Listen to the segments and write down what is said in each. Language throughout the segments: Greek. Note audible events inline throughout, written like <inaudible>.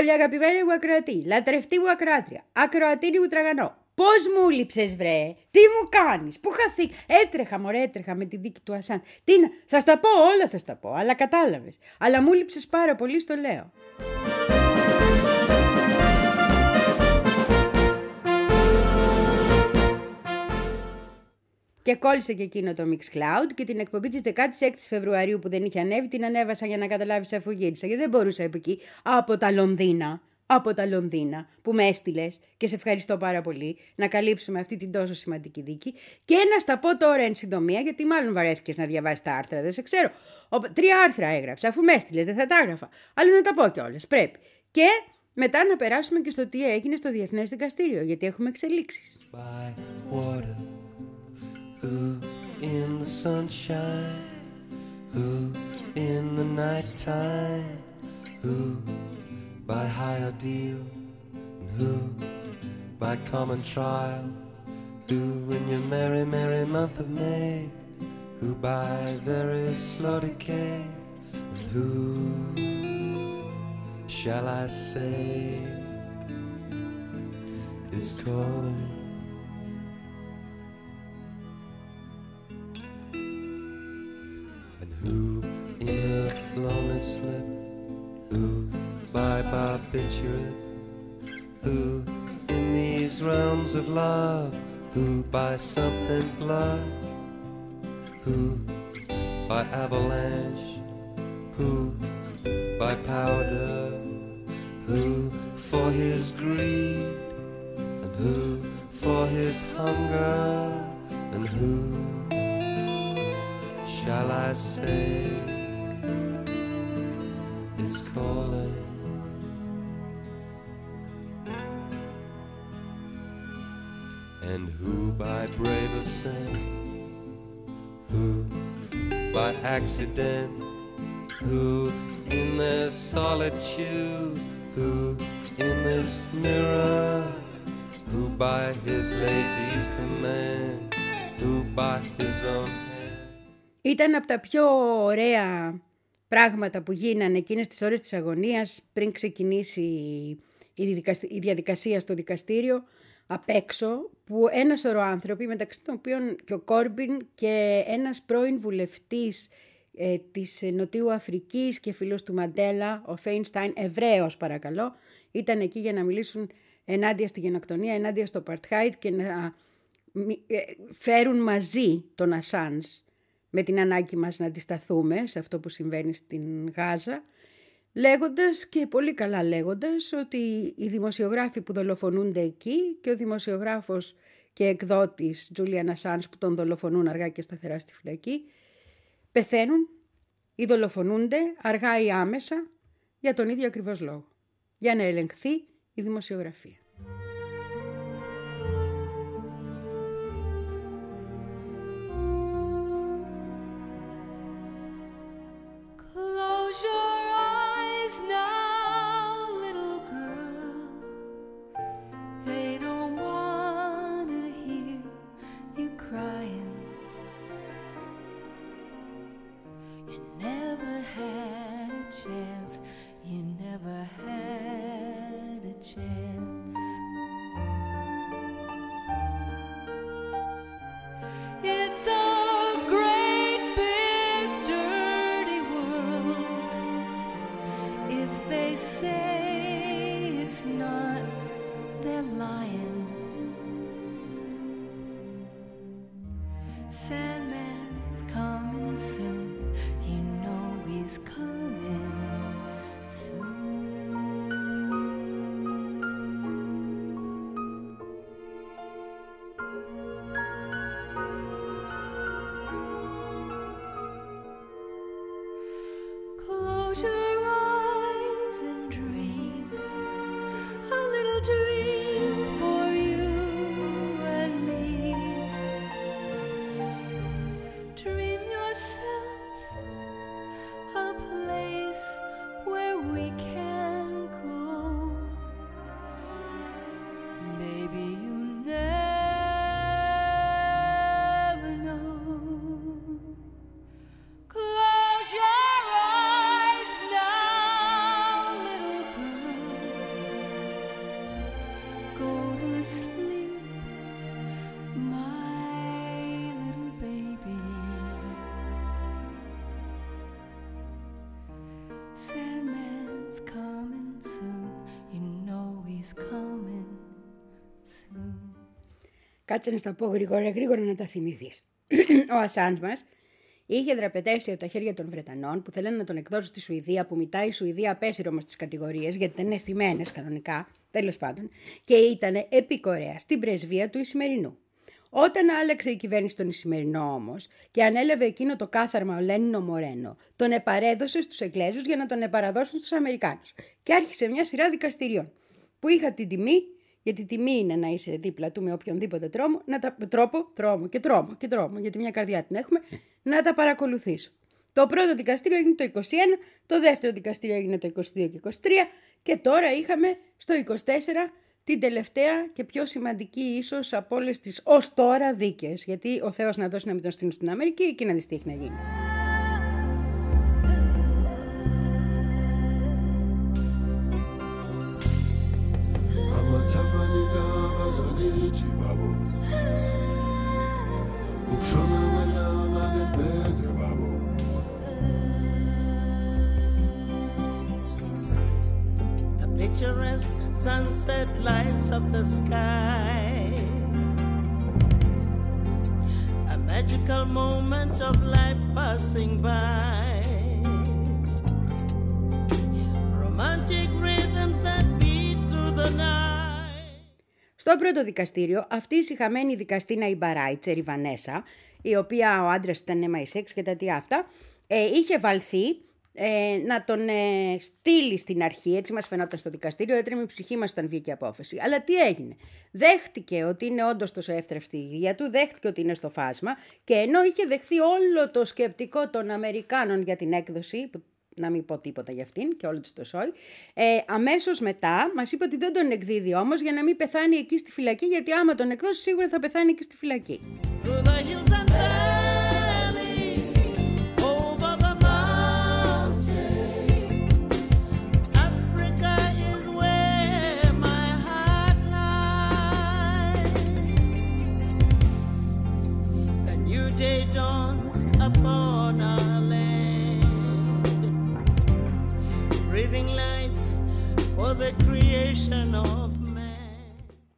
Πολύ αγαπημένη μου ακροατή, λατρευτή μου ακροάτρια, ακροατήρι μου τραγανό. Πώς μου λείψες, βρε! Τι μου κάνεις, Πού χαθεί; Έτρεχα, μωρέ, έτρεχα με τη δίκη του Ασάν. Τι να, θα στα πω, όλα θα στα πω, αλλά κατάλαβες. Αλλά μου λείψες πάρα πολύ, στο λέω. Και κόλλησε και εκείνο το Mixcloud και την εκπομπή της 16η Φεβρουαρίου που δεν είχε ανέβει την ανέβασα για να καταλάβεις αφού γύρισα. Γιατί δεν μπορούσα από εκεί, από τα Λονδίνα. Από τα Λονδίνα που με έστειλες και σε ευχαριστώ πάρα πολύ να καλύψουμε αυτή την τόσο σημαντική δίκη. Και να στα πω τώρα εν συντομία, γιατί μάλλον βαρέθηκες να διαβάσεις τα άρθρα, δεν σε ξέρω. Ο, τρία άρθρα έγραψα, αφού με έστειλες, δεν θα τα έγραφα. Αλλά να τα πω κιόλας. Πρέπει. Και μετά να περάσουμε και στο τι έγινε στο Διεθνές Δικαστήριο, γιατί έχουμε εξελίξεις. Who in the sunshine? Who in the nighttime? Who by higher deal? And who by common trial? Who in your merry, merry month of May? Who by very slow decay? And who shall I say is calling? Who in a lonely slip? Who by barbiturate? Who in these realms of love? Who by something blood? Who by avalanche? Who by powder? Who for his greed? And who for his hunger? And who shall I say is calling? And who by brave ascent, who by accident, who in their solitude, who in this mirror, who by his lady's command, who by his own Ήταν από τα πιο ωραία πράγματα που γίνανε εκείνες τις ώρες της αγωνίας πριν ξεκινήσει η διαδικασία στο δικαστήριο απ' έξω που ένα σωρό άνθρωποι μεταξύ των οποίων και ο Κόρμπιν και ένας πρώην βουλευτής ε, της Νοτιού Αφρικής και φίλος του Μαντέλα, ο Φέινστάιν, Εβραίος παρακαλώ, ήταν εκεί για να μιλήσουν ενάντια στη γενοκτονία, ενάντια στο Παρτχάιτ και να ε, φέρουν μαζί τον Ασάνς με την ανάγκη μας να αντισταθούμε σε αυτό που συμβαίνει στην Γάζα, λέγοντας και πολύ καλά λέγοντας ότι οι δημοσιογράφοι που δολοφονούνται εκεί και ο δημοσιογράφος και εκδότης Τζούλιαν Ασάνς που τον δολοφονούν αργά και σταθερά στη φυλακή, πεθαίνουν ή δολοφονούνται αργά ή άμεσα για τον ίδιο ακριβώς λόγο, για να ελεγχθεί η δημοσιογραφία. Κάτσε να στα πω γρήγορα, γρήγορα να τα θυμηθείς. <clears throat> Ο Ασάντ μας είχε δραπετεύσει από τα χέρια των Βρετανών που θέλανε να τον εκδώσουν στη Σουηδία, που μητάει η Σουηδία απέσυρο όμω τις κατηγορίες, γιατί δεν είναι στημένε κανονικά, τέλος πάντων, και ήταν επικορέα στην πρεσβεία του Ισημερινού. Όταν άλλαξε η κυβέρνηση τον Ισημερινό όμως και ανέλαβε εκείνο το κάθαρμα ο Λένινο Μορένο, τον επαρέδωσε στους Εγγλέζους για να τον επαραδώσουν στους Αμερικάνους. Και άρχισε μια σειρά δικαστηριών που είχα την τιμή γιατί τιμή είναι να είσαι δίπλα του με οποιονδήποτε τρόμο, να τα, τρόπο, τρόμο και τρόμο και τρόμο, γιατί μια καρδιά την έχουμε, να τα παρακολουθήσω. Το πρώτο δικαστήριο έγινε το 21, το δεύτερο δικαστήριο έγινε το 22 και 23 και τώρα είχαμε στο 24 την τελευταία και πιο σημαντική ίσως από όλες τις ως τώρα δίκες, γιατί ο Θεός να δώσει να μην τον στείλουν στην Αμερική και να δεις τι έχει να γίνει. Picturesque sunset lights up the sky. A magical moment of life passing by. Romantic rhythms that beat through the night. Στο πρώτο δικαστήριο, αυτή η συχαμένη δικαστήνα η Μπαράιτσερ, η Βανέσα, η οποία ο άντρα ήταν MI6 και τα τι αυτά, ε, είχε βαλθεί ε, να τον ε, στείλει στην αρχή, έτσι μας φαινόταν στο δικαστήριο, έτρεμε η ψυχή μας όταν βγήκε η απόφαση. Αλλά τι έγινε; Δέχτηκε ότι είναι όντως τόσο εύθραυστη η υγεία του, δέχτηκε ότι είναι στο φάσμα και ενώ είχε δεχθεί όλο το σκεπτικό των Αμερικάνων για την έκδοση, να μην πω τίποτα για αυτήν και όλο της το σόι. Ε, Αμέσως μετά μας είπε ότι δεν τον εκδίδει όμως για να μην πεθάνει εκεί στη φυλακή, γιατί άμα τον εκδώσει σίγουρα θα πεθάνει εκεί στη φυλακή.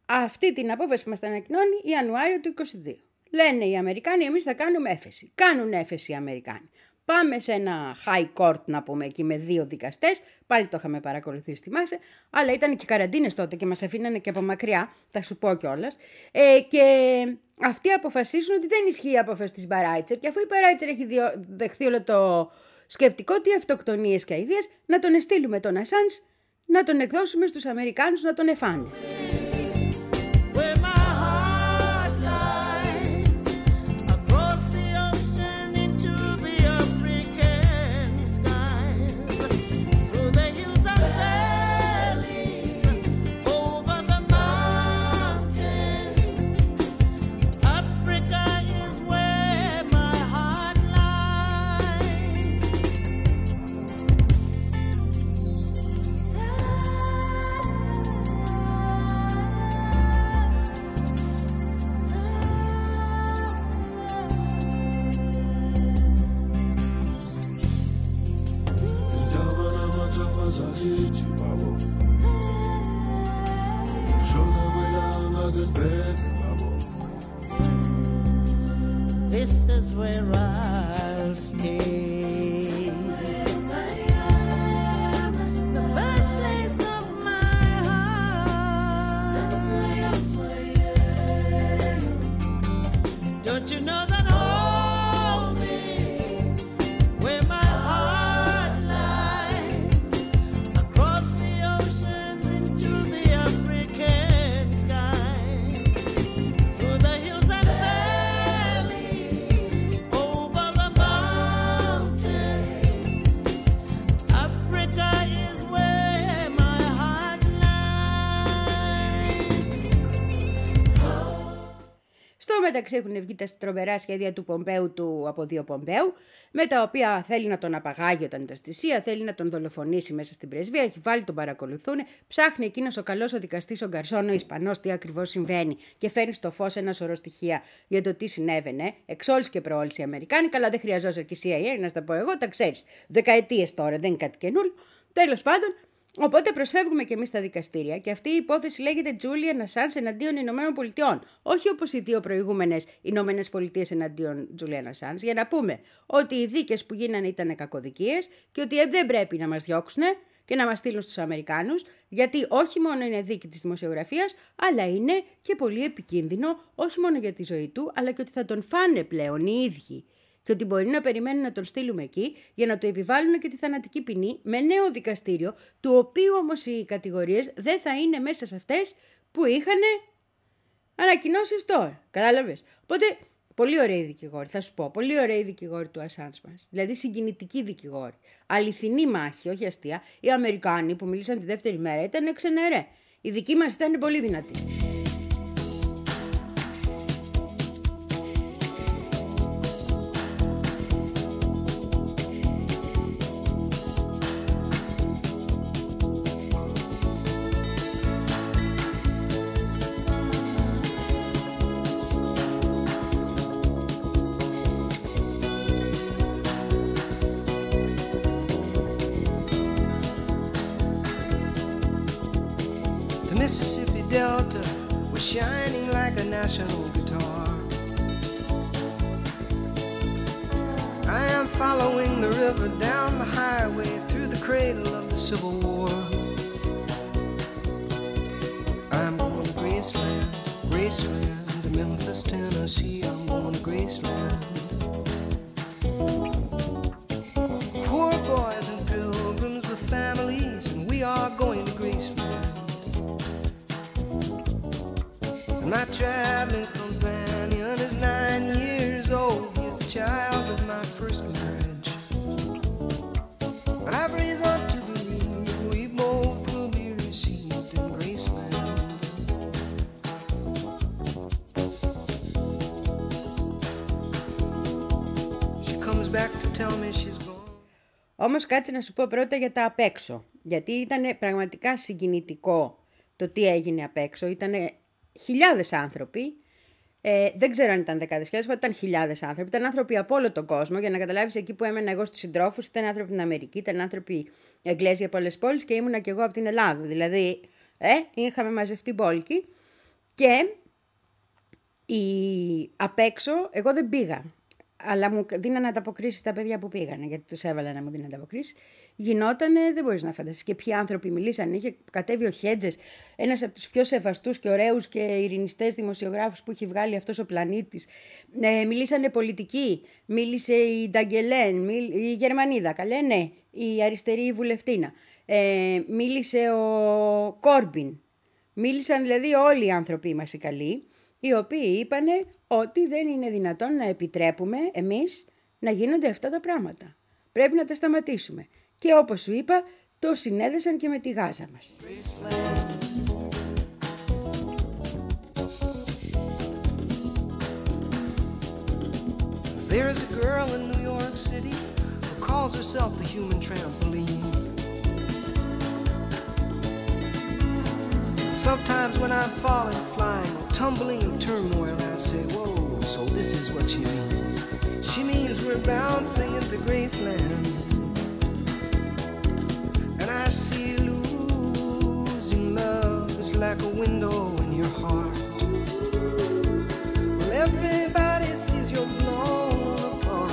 Αυτή την απόφαση μας τα ανακοινώνει Ιανουάριο του 22. Λένε οι Αμερικάνοι, εμείς θα κάνουμε έφεση. Κάνουν έφεση οι Αμερικάνοι. Πάμε σε ένα high court να πούμε εκεί με δύο δικαστές, πάλι το είχαμε παρακολουθήσει θυμάσαι, αλλά ήταν και καραντίνες τότε και μας αφήνανε και από μακριά, θα σου πω κιόλας. Ε, και αυτοί αποφασίζουν ότι δεν ισχύει η απόφαση της Μπαράιτσερ και αφού η Μπαράιτσερ έχει δεχθεί όλο το σκεπτικό, τι αυτοκτονίες και αηδίες, να τον εστίλουμε τον Ασάνς, να τον εκδώσουμε στους Αμερικάνους να τον εφάνε. Μεταξύ έχουν βγει τα τρομερά σχέδια του Πομπέου του από δύο Πομπέου, με τα οποία θέλει να τον απαγάγει όταν ήταν στη Σία, θέλει να τον δολοφονήσει μέσα στην πρεσβεία, έχει βάλει τον παρακολουθούν, ψάχνει εκείνος ο καλός ο δικαστής, ο Γκαρσόν, ο Ισπανός, τι ακριβώς συμβαίνει και φέρνει στο φως ένα σωρό στοιχεία για το τι συνέβαινε, εξ όλη και προόλη οι Αμερικάνοι. Καλά, δεν χρειαζόταν και η CIA, να στα πω εγώ, τα ξέρεις. Δεκαετίες τώρα, δεν είναι κάτι καινούριο. Τέλος πάντων, Οπότε προσφεύγουμε και εμείς στα δικαστήρια και αυτή η υπόθεση λέγεται Julian Assange εναντίον Ηνωμένων Πολιτειών. Όχι όπως οι δύο προηγούμενες Ηνωμένες Πολιτείες εναντίον Julian Assange, για να πούμε ότι οι δίκες που γίνανε ήταν κακοδικίες και ότι ε, δεν πρέπει να μας διώξουν και να μας στείλουν στους Αμερικάνους, γιατί όχι μόνο είναι δίκη της δημοσιογραφίας, αλλά είναι και πολύ επικίνδυνο όχι μόνο για τη ζωή του, αλλά και ότι θα τον φάνε πλέον οι ίδιοι και ότι μπορεί να περιμένουν να τον στείλουμε εκεί για να του επιβάλλουν και τη θανατική ποινή με νέο δικαστήριο, του οποίου όμως οι κατηγορίες δεν θα είναι μέσα σε αυτές που είχαν ανακοινώσεις τώρα. Κατάλαβες; Οπότε, πολύ ωραίοι δικηγόροι, θα σου πω. Πολύ ωραίοι δικηγόροι του Ασάντ μας. Δηλαδή, συγκινητικοί δικηγόροι. Αληθινή μάχη, όχι αστεία. Οι Αμερικάνοι που μίλησαν τη δεύτερη μέρα ήταν ξενερέ. Οι δικοί μας ήταν πολύ δυνατοί. Όμως κάτσε να σου πω πρώτα για τα απ' έξω. Γιατί ήταν πραγματικά συγκινητικό το τι έγινε απ' έξω. Ήταν χιλιάδες άνθρωποι. Ε, δεν ξέρω αν ήταν δεκάδες χιλιάδες, αλλά ήταν χιλιάδες άνθρωποι. Ήταν άνθρωποι από όλο τον κόσμο. Για να καταλάβεις, εκεί που έμενα εγώ στους συντρόφους, ήταν άνθρωποι από την Αμερική, ήταν άνθρωποι Εγγλέζοι από άλλε πόλεις και ήμουνα και εγώ από την Ελλάδα. Δηλαδή, ε, είχαμε μαζευτεί μπόλικοι. Και η... απ' έξω, εγώ δεν πήγα. Αλλά μου δίνανε ανταποκρίσεις τα παιδιά που πήγανε, γιατί τους έβαλα να μου δίνουν ανταποκρίσεις. Γινότανε, δεν μπορείς να φανταστείς και ποιοι άνθρωποι μιλήσαν. Είχε κατέβει ο Χέτζες, ένας από τους πιο σεβαστούς και ωραίους και ειρηνιστές δημοσιογράφους που έχει βγάλει αυτός ο πλανήτης. Ε, μιλήσανε πολιτικοί. Μίλησε η Νταγκελέν, η Γερμανίδα, καλέ, ναι, η αριστερή βουλευτήνα. Ε, μίλησε ο Κόρμπιν. Μίλησαν δηλαδή όλοι οι άνθρωποι μας οι καλοί, οι οποίοι είπαν ότι δεν είναι δυνατόν να επιτρέπουμε εμείς να γίνονται αυτά τα πράγματα. Πρέπει να τα σταματήσουμε. Και όπως σου είπα, το συνέδεσαν και με τη Γάζα μας. There is a girl in New York City who calls herself the human trampoline. Sometimes when I'm falling, flying, or tumbling in turmoil, I say, Whoa, so this is what she means. She means we're bouncing into Graceland. And I see losing love is like a window in your heart. Well, everybody sees you're blown apart.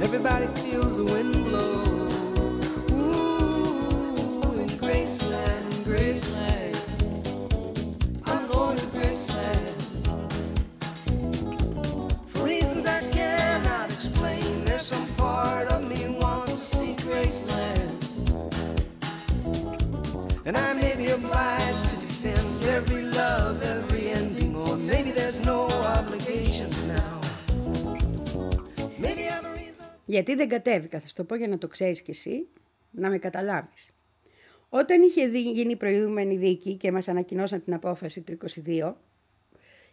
Everybody feels the wind blow. Γιατί δεν κατέβηκα, θα σου το πω για να το ξέρεις κι εσύ, να με καταλάβεις. Όταν είχε δει- γίνει η προηγούμενη δίκη και μας ανακοινώσαν την απόφαση του 22,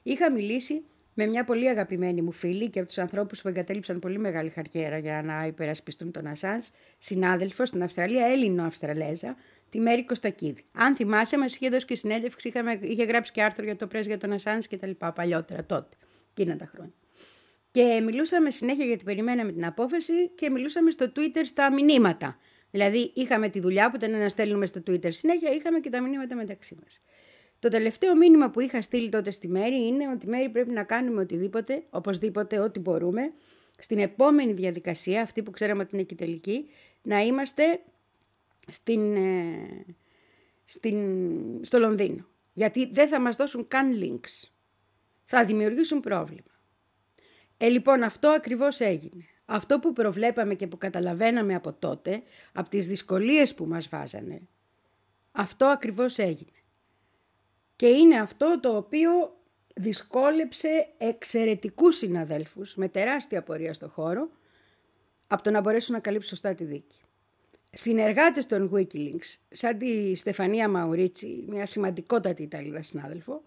είχα μιλήσει με μια πολύ αγαπημένη μου φίλη και από τους ανθρώπους που εγκατέλειψαν πολύ μεγάλη χαριέρα για να υπερασπιστούν τον Ασάνς, συνάδελφος στην Αυστραλία, Έλληνο-Αυστραλέζα, τη Μέρη Κωστακίδη. Αν θυμάσαι, μας είχε δώσει και συνέντευξη, είχαμε, είχε γράψει και άρθρο για το πρέσβη για τον Ασάνς και τα λοιπά, παλιότερα τότε, εκείνα τα χρόνια. Και μιλούσαμε συνέχεια γιατί περιμέναμε την απόφαση και μιλούσαμε στο Twitter στα μηνύματα. Δηλαδή είχαμε τη δουλειά που ήταν να στέλνουμε στο Twitter συνέχεια, είχαμε και τα μηνύματα μεταξύ μας. Το τελευταίο μήνυμα που είχα στείλει τότε στη Μέρη είναι ότι Μέρη πρέπει να κάνουμε οτιδήποτε, οπωσδήποτε ό,τι μπορούμε, στην επόμενη διαδικασία, αυτή που ξέραμε ότι είναι και τελική, να είμαστε στην, ε, στην, στο Λονδίνο. Γιατί δεν θα μας δώσουν καν links. Θα δημιουργήσουν πρόβλημα. Ε, λοιπόν, αυτό ακριβώς έγινε. Αυτό που προβλέπαμε και που καταλαβαίναμε από τότε, από τις δυσκολίες που μας βάζανε, αυτό ακριβώς έγινε. Και είναι αυτό το οποίο δυσκόλεψε εξαιρετικούς συναδέλφους με τεράστια πορεία στο χώρο από το να μπορέσουν να καλύψουν σωστά τη δίκη. Συνεργάτες των Wikileaks, σαν τη Στεφανία Μαουρίτσι, μια σημαντικότατη Ιταλίδα συνάδελφο,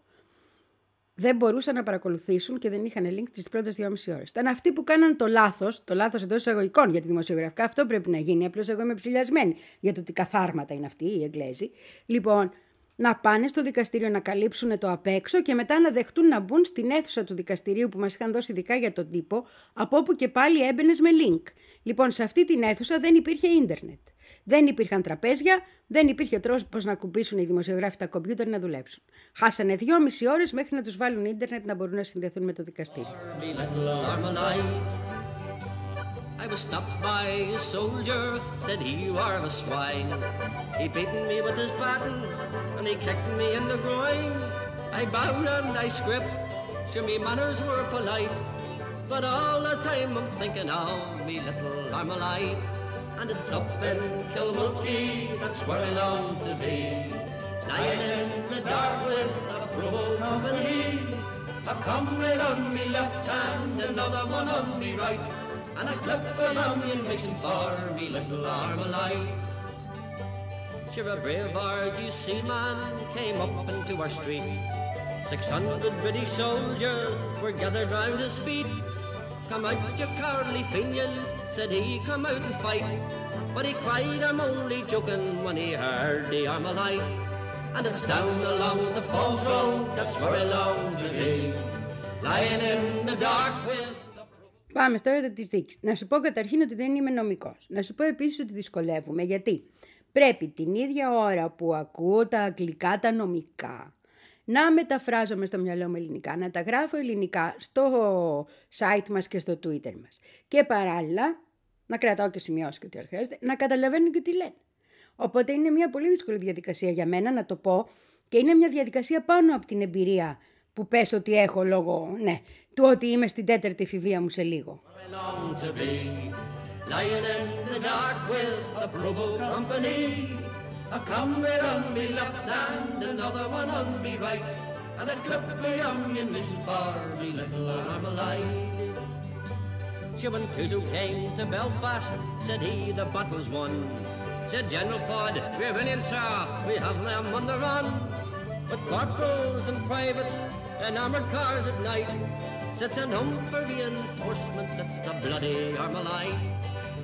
δεν μπορούσαν να παρακολουθήσουν και δεν είχαν link τις πρώτες δυόμιση ώρες. Ήταν αυτοί που κάναν το λάθος, το λάθος εντός εισαγωγικών για τη δημοσιογραφικά. Αυτό πρέπει να γίνει. Απλώς εγώ είμαι ψηλιασμένη για το ότι καθάρματα είναι αυτοί οι Εγγλέζοι. Λοιπόν, να πάνε στο δικαστήριο να καλύψουν το απ' έξω και μετά να δεχτούν να μπουν στην αίθουσα του δικαστηρίου που μας είχαν δώσει ειδικά για τον τύπο, από όπου και πάλι έμπαινες με link. Λοιπόν, σε αυτή την αίθουσα δεν υπήρχε ίντερνετ. Δεν υπήρχαν τραπέζια, δεν υπήρχε τρόπος να κουμπίσουν οι δημοσιογράφοι τα κομπιούτερ να δουλέψουν. Χάσανε δυόμιση ώρες μέχρι να τους βάλουν ίντερνετ να μπορούν να συνδεθούν με το δικαστήριο. I was stopped by a soldier, said he were a swine. He beaten me with his baton, and he kicked me in the groin. I bowed and I script, sure me manners were polite. But all the time I'm thinking of me little Armalite. And it's up in Kilmulkey, that's where I long to be. Lying in the dark with a provost company. A comrade on me left hand, another one on me right. And a clip of ammunition for me little Armalite. Sure a brave see man came up into our street. Six hundred British soldiers were gathered round his feet. Come out, you cowardly Fenians, said he, come out and fight. But he cried, I'm only joking when he heard the Armalite. And it's down along the falls road, that's where I long to be. Lying in the dark with Πάμε τώρα της δίκης. Να σου πω καταρχήν ότι δεν είμαι νομικός. Να σου πω επίσης ότι δυσκολεύομαι γιατί πρέπει την ίδια ώρα που ακούω τα αγγλικά, τα νομικά, να μεταφράζομαι στο μυαλό μου ελληνικά, να τα γράφω ελληνικά στο site μας και στο Twitter μας. Και παράλληλα, να κρατάω και σημειώσεις και ό,τι χρειάζεται, να καταλαβαίνω και τι λένε. Οπότε είναι μια πολύ δύσκολη διαδικασία για μένα να το πω και είναι μια διαδικασία πάνω από την εμπειρία που πες ότι έχω λόγω, ναι, του ότι είμαι στην τέταρτη εφηβεία μου σε λίγο. long to be. Lying in the dark with the Provo Company. A comrade on me left hand, another one on me right. And a clip of ammunition for me little Armalite. She when Cuso came to Belfast, said he the battle's won. Said General Ford, we're winning, sir, we have them on the run. But corporals and privates and armoured cars at night sits an home for reinforcements, it's the bloody Armalite.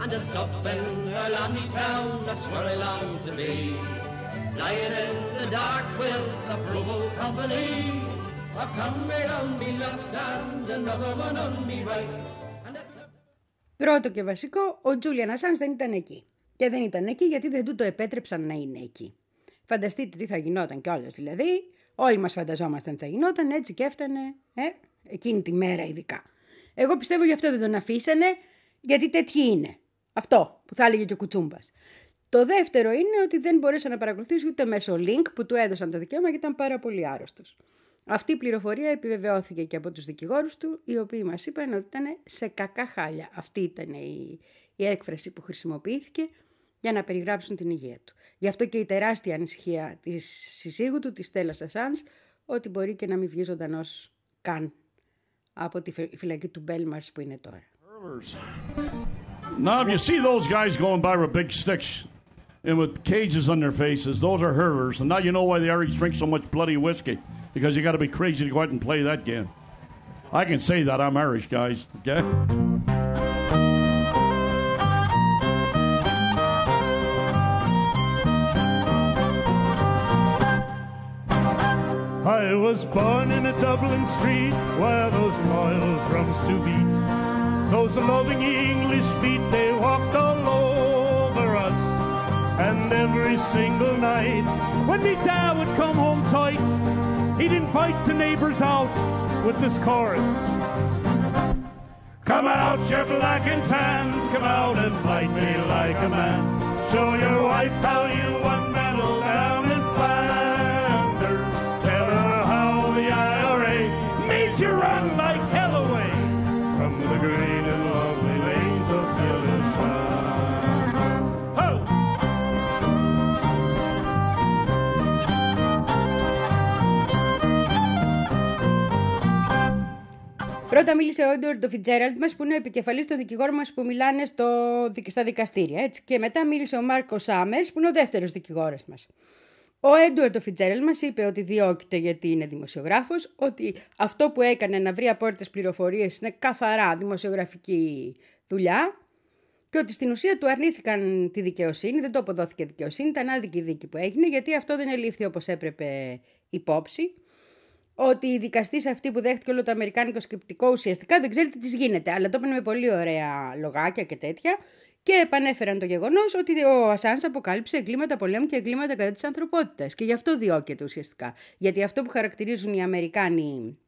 And it's up in Erlandy town, that's where I long to be. Lying in the dark with the Provo Company. A comrade on me left and another one on me right. And a- Πρώτο και βασικό, ο Τζούλιαν Ασάνς δεν ήταν εκεί. Και δεν ήταν εκεί γιατί δεν του το επέτρεψαν να είναι εκεί. Φανταστείτε τι θα γινόταν κιόλας δηλαδή. Όλοι μας φανταζόμασταν θα γινόταν, έτσι και έφτανε, ε, εκείνη τη μέρα ειδικά. Εγώ πιστεύω γι' αυτό δεν τον αφήσανε, γιατί τέτοιοι είναι. Αυτό που θα έλεγε και ο Κουτσούμπας. Το δεύτερο είναι ότι δεν μπορέσα να παρακολουθήσει ούτε μέσω link που του έδωσαν το δικαίωμα γιατί ήταν πάρα πολύ άρρωστος. Αυτή η πληροφορία επιβεβαιώθηκε και από τους δικηγόρους του, οι οποίοι μας είπαν ότι ήταν σε κακά χάλια. Αυτή ήταν η, η έκφραση που χρησιμοποιήθηκε για να περιγράψουν την υγεία του. Γι' αυτό και η τεράστια ανησυχία της συζύγου του, της Στέλλας Ασάνς, ότι μπορεί και να μην βγει ζωντανός καν από τη φυ- φυλακή του Μπέλμαρς που είναι τώρα. Now, if you see those guys going by with big sticks and with cages on their faces, those are hurlers. And now you know why the Irish drink so much bloody whiskey. Because you got to be crazy to go out and play that game. I can say that. I'm Irish, guys. Okay? I was born in a Dublin street where those royal drums do beat. Those loving English feet, they walked all over us. And every single night, when me dad would come home tight, he'd invite the neighbors out with this chorus. Come out, your black and tans, come out and fight me like a man. Show your wife how you won Πρώτα μίλησε ο Έντουαρντ Φιτζέραλτ μας, που είναι ο επικεφαλής των δικηγόρων μας που μιλάνε στο, δικ- στα δικαστήρια. Έτσι. Και μετά μίλησε ο Μάρκο Σάμερς, που είναι ο δεύτερος δικηγόρος μας. Ο Έντουαρντ Φιτζέραλτ μας είπε ότι διώκεται γιατί είναι δημοσιογράφος, ότι αυτό που έκανε να βρει απόρριτες πληροφορίες είναι καθαρά δημοσιογραφική δουλειά και ότι στην ουσία του αρνήθηκαν τη δικαιοσύνη, δεν το αποδόθηκε δικαιοσύνη, ήταν άδικη η δίκη που έγινε, γιατί αυτό δεν ελήφθη όπως έπρεπε υπόψη ότι η δικαστής αυτή που δέχτηκε όλο το αμερικάνικο σκεπτικό ουσιαστικά δεν ξέρει τι της γίνεται. Αλλά το είπαν με πολύ ωραία λογάκια και τέτοια. Και επανέφεραν το γεγονός ότι ο Ασάν αποκάλυψε εγκλήματα πολέμου και εγκλήματα κατά της ανθρωπότητας. Και γι' αυτό διώκεται ουσιαστικά. Γιατί αυτό που χαρακτηρίζουν οι Αμερικάνοι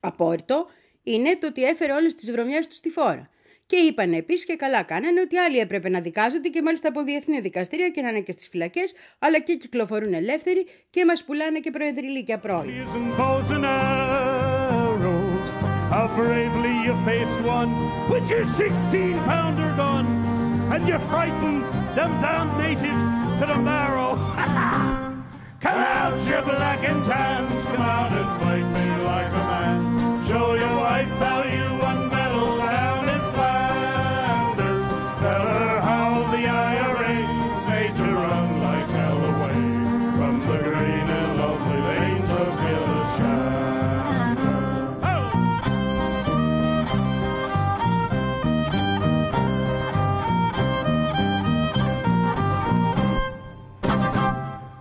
απόρριτο είναι το ότι έφερε όλες τις βρωμιές του στη φόρα. Και είπαν επίσης και καλά κάνανε ότι άλλοι έπρεπε να δικάζονται και μάλιστα από διεθνή δικαστήρια και να είναι και στις φυλακές, αλλά και κυκλοφορούν ελεύθεροι και μας πουλάνε και προεδρυλίκια πρόβλημα. and bows and arrows. How bravely you face one with your 16 pounder gun. And you frightened them damn natives to the marrow. <laughs> come out, you black and tans. Come out and fight me like a man. Show your wife how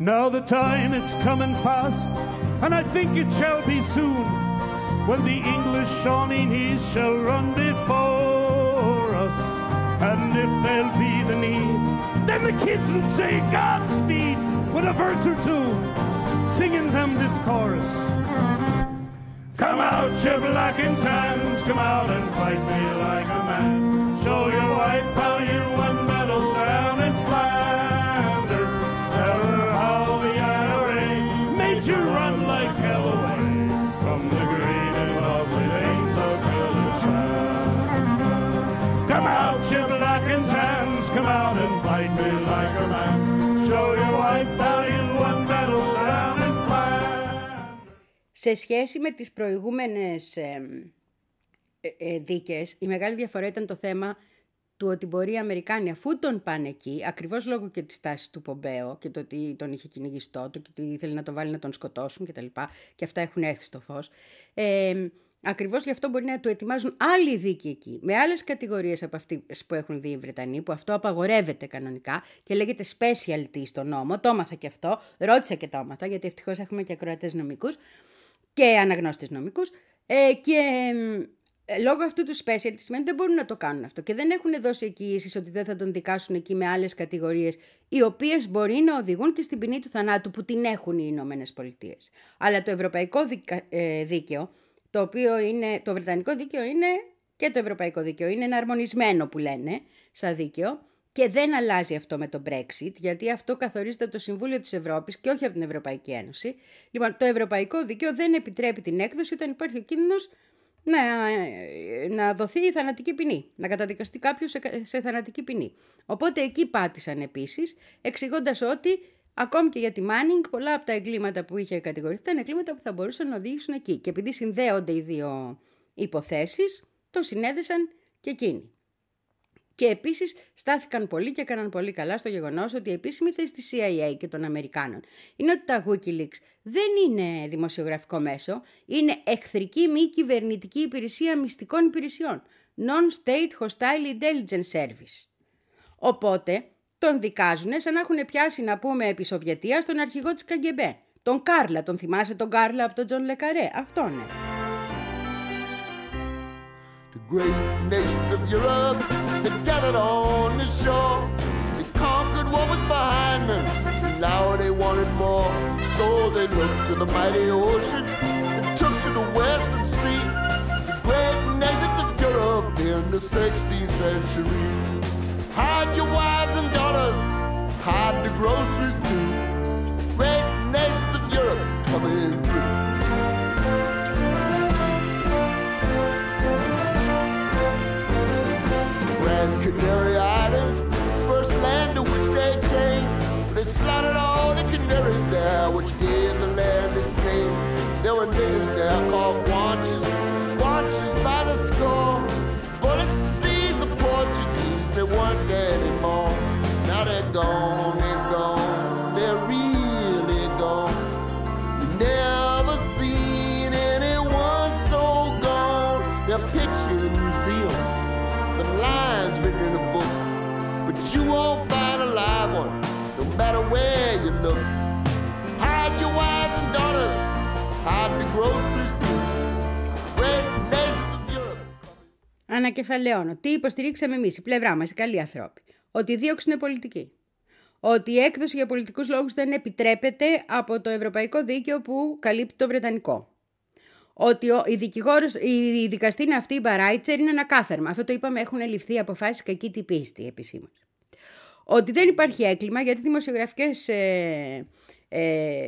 Now the time it's coming fast, and I think it shall be soon, when the English Shawnees shall run before us. And if there'll be the need, then the kids will say Godspeed with a verse or two, singing them this chorus. Come out, you black and tans, come out and fight me like a man. Show your white how Σε σχέση με τις προηγούμενες ε, ε, ε, δίκες, η μεγάλη διαφορά ήταν το θέμα του ότι μπορεί οι Αμερικάνοι αφού τον πάνε εκεί, ακριβώς λόγω και της τάσης του Πομπέο και το ότι τον είχε κυνηγιστό του και ότι ήθελε να τον βάλει να τον σκοτώσουν κτλ. Και, και αυτά έχουν έρθει στο φως. Ε, ακριβώς γι' αυτό μπορεί να του ετοιμάζουν άλλη δίκη εκεί, με άλλες κατηγορίες από αυτές που έχουν δει οι Βρετανοί, που αυτό απαγορεύεται κανονικά και λέγεται specialty στο νόμο. Το έμαθα και αυτό, ρώτησα και το έμαθα, γιατί ευτυχώς έχουμε και ακροατές νομικούς και αναγνώστες νομικούς ε, και ε, λόγω αυτού του special τι σημαίνει δεν μπορούν να το κάνουν αυτό και δεν έχουν δώσει εγγυήσεις ότι δεν θα τον δικάσουν εκεί με άλλες κατηγορίες οι οποίες μπορεί να οδηγούν και στην ποινή του θανάτου που την έχουν οι Ηνωμένε Πολιτείες. Αλλά το ευρωπαϊκό δικα- ε, δίκαιο, το οποίο είναι, το βρετανικό δίκαιο είναι και το ευρωπαϊκό δίκαιο είναι εναρμονισμένο που λένε σαν δίκαιο και δεν αλλάζει αυτό με το Brexit, γιατί αυτό καθορίζεται από το Συμβούλιο της Ευρώπης και όχι από την Ευρωπαϊκή Ένωση. Λοιπόν, το Ευρωπαϊκό Δίκαιο δεν επιτρέπει την έκδοση όταν υπάρχει ο κίνδυνος να, να δοθεί η θανατική ποινή, να καταδικαστεί κάποιος σε, σε θανατική ποινή. Οπότε εκεί πάτησαν επίσης, εξηγώντας ότι ακόμη και για τη Μάνινγκ, πολλά από τα εγκλήματα που είχε κατηγορηθεί ήταν εγκλήματα που θα μπορούσαν να οδηγήσουν εκεί. Και επειδή συνδέονται οι δύο υποθέσεις, το συνέδεσαν και εκείνοι. Και επίσης στάθηκαν πολύ και έκαναν πολύ καλά στο γεγονός ότι η επίσημη θέση της CIA και των Αμερικάνων είναι ότι τα Wikileaks δεν είναι δημοσιογραφικό μέσο, είναι εχθρική μη κυβερνητική υπηρεσία μυστικών υπηρεσιών. Non-State Hostile Intelligence Service. Οπότε τον δικάζουν σαν να έχουν πιάσει να πούμε επί Σοβιετίας τον αρχηγό της Καγκεμπέ. Τον Κάρλα, τον θυμάσαι τον Κάρλα από τον Τζον Λε Καρέ; Αυτό είναι. Great nations of Europe, they gathered on the shore. They conquered what was behind them. Now they wanted more, so they looked to the mighty ocean and took to the western sea. The great nation of Europe in the 16th century. Hide your wives and daughters, hide the groceries too. Great nation of Europe coming through. Canary Islands, first land to which they came. They slaughtered all the canaries there, which gave the matter where you look. Hide your wives and daughters, hide the groceries too. Great nations of Europe. Ανακεφαλαιώνω. Τι υποστηρίξαμε εμείς, η πλευρά μας, οι καλοί άνθρωποι. Ότι η δίωξη είναι πολιτική. Ότι η έκδοση για πολιτικούς λόγους δεν επιτρέπεται από το ευρωπαϊκό δίκαιο που καλύπτει το βρετανικό. Ότι ο, η, δικηγόρος, η, η δικαστή αυτή, η Μπαράιτσερ, είναι ένα κάθαρμα. Αυτό το είπαμε, έχουν ληφθεί αποφάσεις κακή την πίστη επισήμω. Ότι δεν υπάρχει έγκλημα γιατί οι δημοσιογραφικές ε, ε,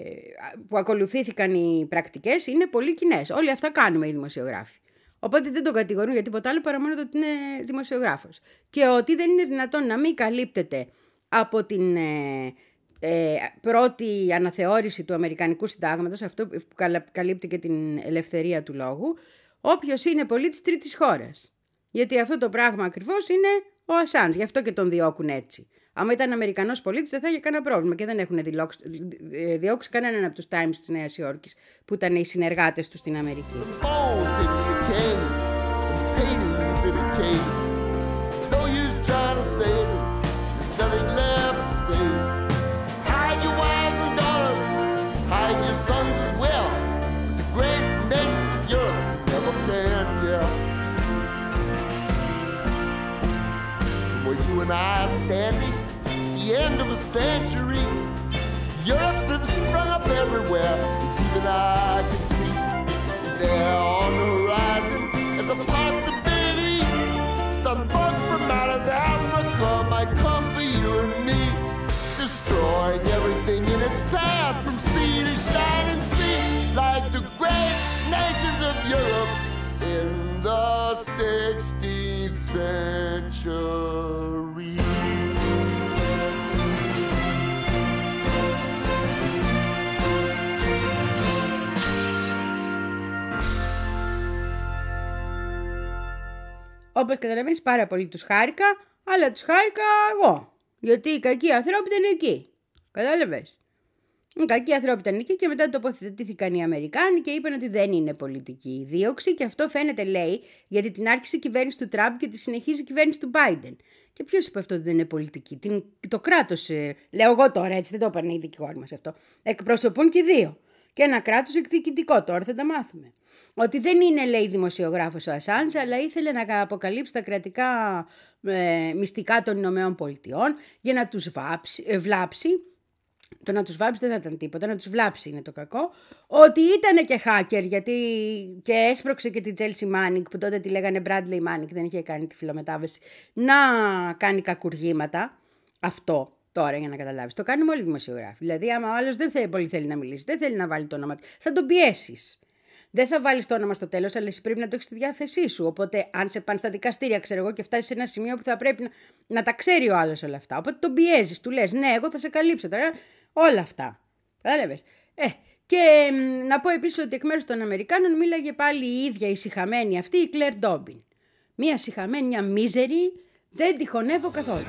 που ακολουθήθηκαν οι πρακτικές είναι πολύ κοινές. Όλοι αυτά κάνουμε οι δημοσιογράφοι. Οπότε δεν τον κατηγορούν για τίποτα άλλο παρά μόνο το ότι είναι δημοσιογράφος. Και ότι δεν είναι δυνατόν να μην καλύπτεται από την ε, ε, πρώτη αναθεώρηση του Αμερικανικού Συντάγματος, αυτό που καλα- καλύπτει και την ελευθερία του λόγου, όποιος είναι πολίτης τρίτης χώρας. Γιατί αυτό το πράγμα ακριβώς είναι ο Ασάνς, γι' αυτό και τον διώκουν έτσι. Άμα ήταν Αμερικανός πολίτης, δεν θα είχε κανένα πρόβλημα. Και δεν έχουν διώξει κανέναν από τους Τάιμ της Νέας Υόρκης. Που ήταν οι συνεργάτες τους στην Αμερική. End of a century. Europe's have sprung up everywhere, as even I can see there on the horizon as a possibility. Some bug from out of Africa might come for you and me, destroying everything Όπως καταλαβαίνεις πάρα πολύ τους χάρηκα, αλλά τους χάρηκα εγώ. Γιατί οι κακοί ανθρώποι ήταν εκεί. Κατάλαβες. Οι κακοί άνθρωποι ήταν εκεί και μετά τοποθετήθηκαν οι Αμερικάνοι και είπαν ότι δεν είναι πολιτική η δίωξη και αυτό φαίνεται λέει γιατί την άρχισε η κυβέρνηση του Τραμπ και τη συνεχίζει η κυβέρνηση του Biden. Και ποιος είπε αυτό ότι δεν είναι πολιτική; Την, το κράτος, λέω εγώ τώρα έτσι, δεν το είπαν οι δικηγόροι μας αυτό. Εκπροσωπούν και οι δύο. Και ένα κράτος εκδικητικό, τώρα θα τα μάθουμε. Ότι δεν είναι, λέει, δημοσιογράφος ο Ασάνς, αλλά ήθελε να αποκαλύψει τα κρατικά ε, μυστικά των Ηνωμένων Πολιτειών για να τους βλάψει το να τους βάψει δεν θα ήταν τίποτα, να τους βλάψει είναι το κακό. Ότι ήταν και hacker γιατί και έσπρωξε και την Chelsea Manning που τότε τη λέγανε Bradley Manning, δεν είχε κάνει τη φιλομετάβαση, να κάνει κακουργήματα. Αυτό τώρα για να καταλάβεις. Το κάνουμε όλοι οι δημοσιογράφοι. Δηλαδή άμα ο άλλος δεν θέλει, πολύ θέλει να μιλήσει, δεν θέλει να βάλει το όνομα του, θα τον πιέσεις. Δεν θα βάλεις το όνομα στο τέλος, αλλά εσύ πρέπει να το έχεις στη διάθεσή σου. Οπότε, αν σε πάνε στα δικαστήρια, ξέρω εγώ, και φτάσεις σε ένα σημείο που θα πρέπει να, να τα ξέρει ο άλλος όλα αυτά. Οπότε τον πιέζεις, του λες: Ναι, εγώ θα σε καλύψω τώρα. Όλα αυτά. Κατάλαβες. Ε, και μ, να πω επίσης ότι εκ μέρους των Αμερικάνων μίλαγε πάλι η ίδια η συχαμένη αυτή, η Κλέρ Ντόμπιν. Μία συχαμένη, μια μίζερη, δεν τη χωνεύω καθόλου.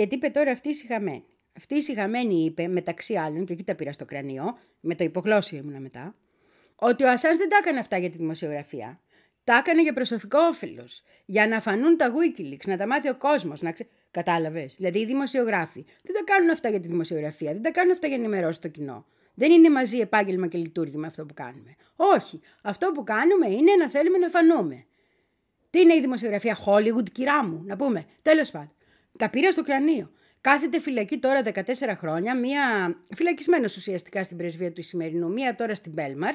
A Και τι είπε τώρα αυτή η σιγαμένη. Αυτή η σιγαμένη είπε, μεταξύ άλλων, και εκεί τα πήρα στο κρανίο, με το υπογλώσιο ήμουνα μετά, ότι ο Ασάνς δεν τα έκανε αυτά για τη δημοσιογραφία. Τα έκανε για προσωπικό όφελος. Για να φανούν τα Wikileaks, να τα μάθει ο κόσμος. Να ξε... Κατάλαβες. Δηλαδή οι δημοσιογράφοι δεν τα κάνουν αυτά για τη δημοσιογραφία, δεν τα κάνουν αυτά για να ενημερώσει το κοινό. Δεν είναι μαζί επάγγελμα και λειτουργήμα αυτό που κάνουμε. Όχι. Αυτό που κάνουμε είναι να θέλουμε να φανούμε. Τι είναι η δημοσιογραφία Hollywood, κυρά μου, να πούμε. Τέλος πάντων. Τα πήρα στο κρανίο. Κάθεται φυλακή τώρα 14 χρόνια, μία φυλακισμένος ουσιαστικά στην πρεσβεία του Ισημερινού, μία τώρα στην Μπέλμαρ,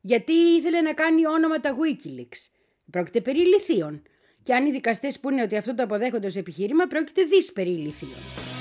γιατί ήθελε να κάνει όνομα τα Wikileaks. Πρόκειται περί ηλιθείων. Και αν οι δικαστές πούνε ότι αυτό το αποδέχονται ως επιχείρημα, πρόκειται δις περί ηλιθείων.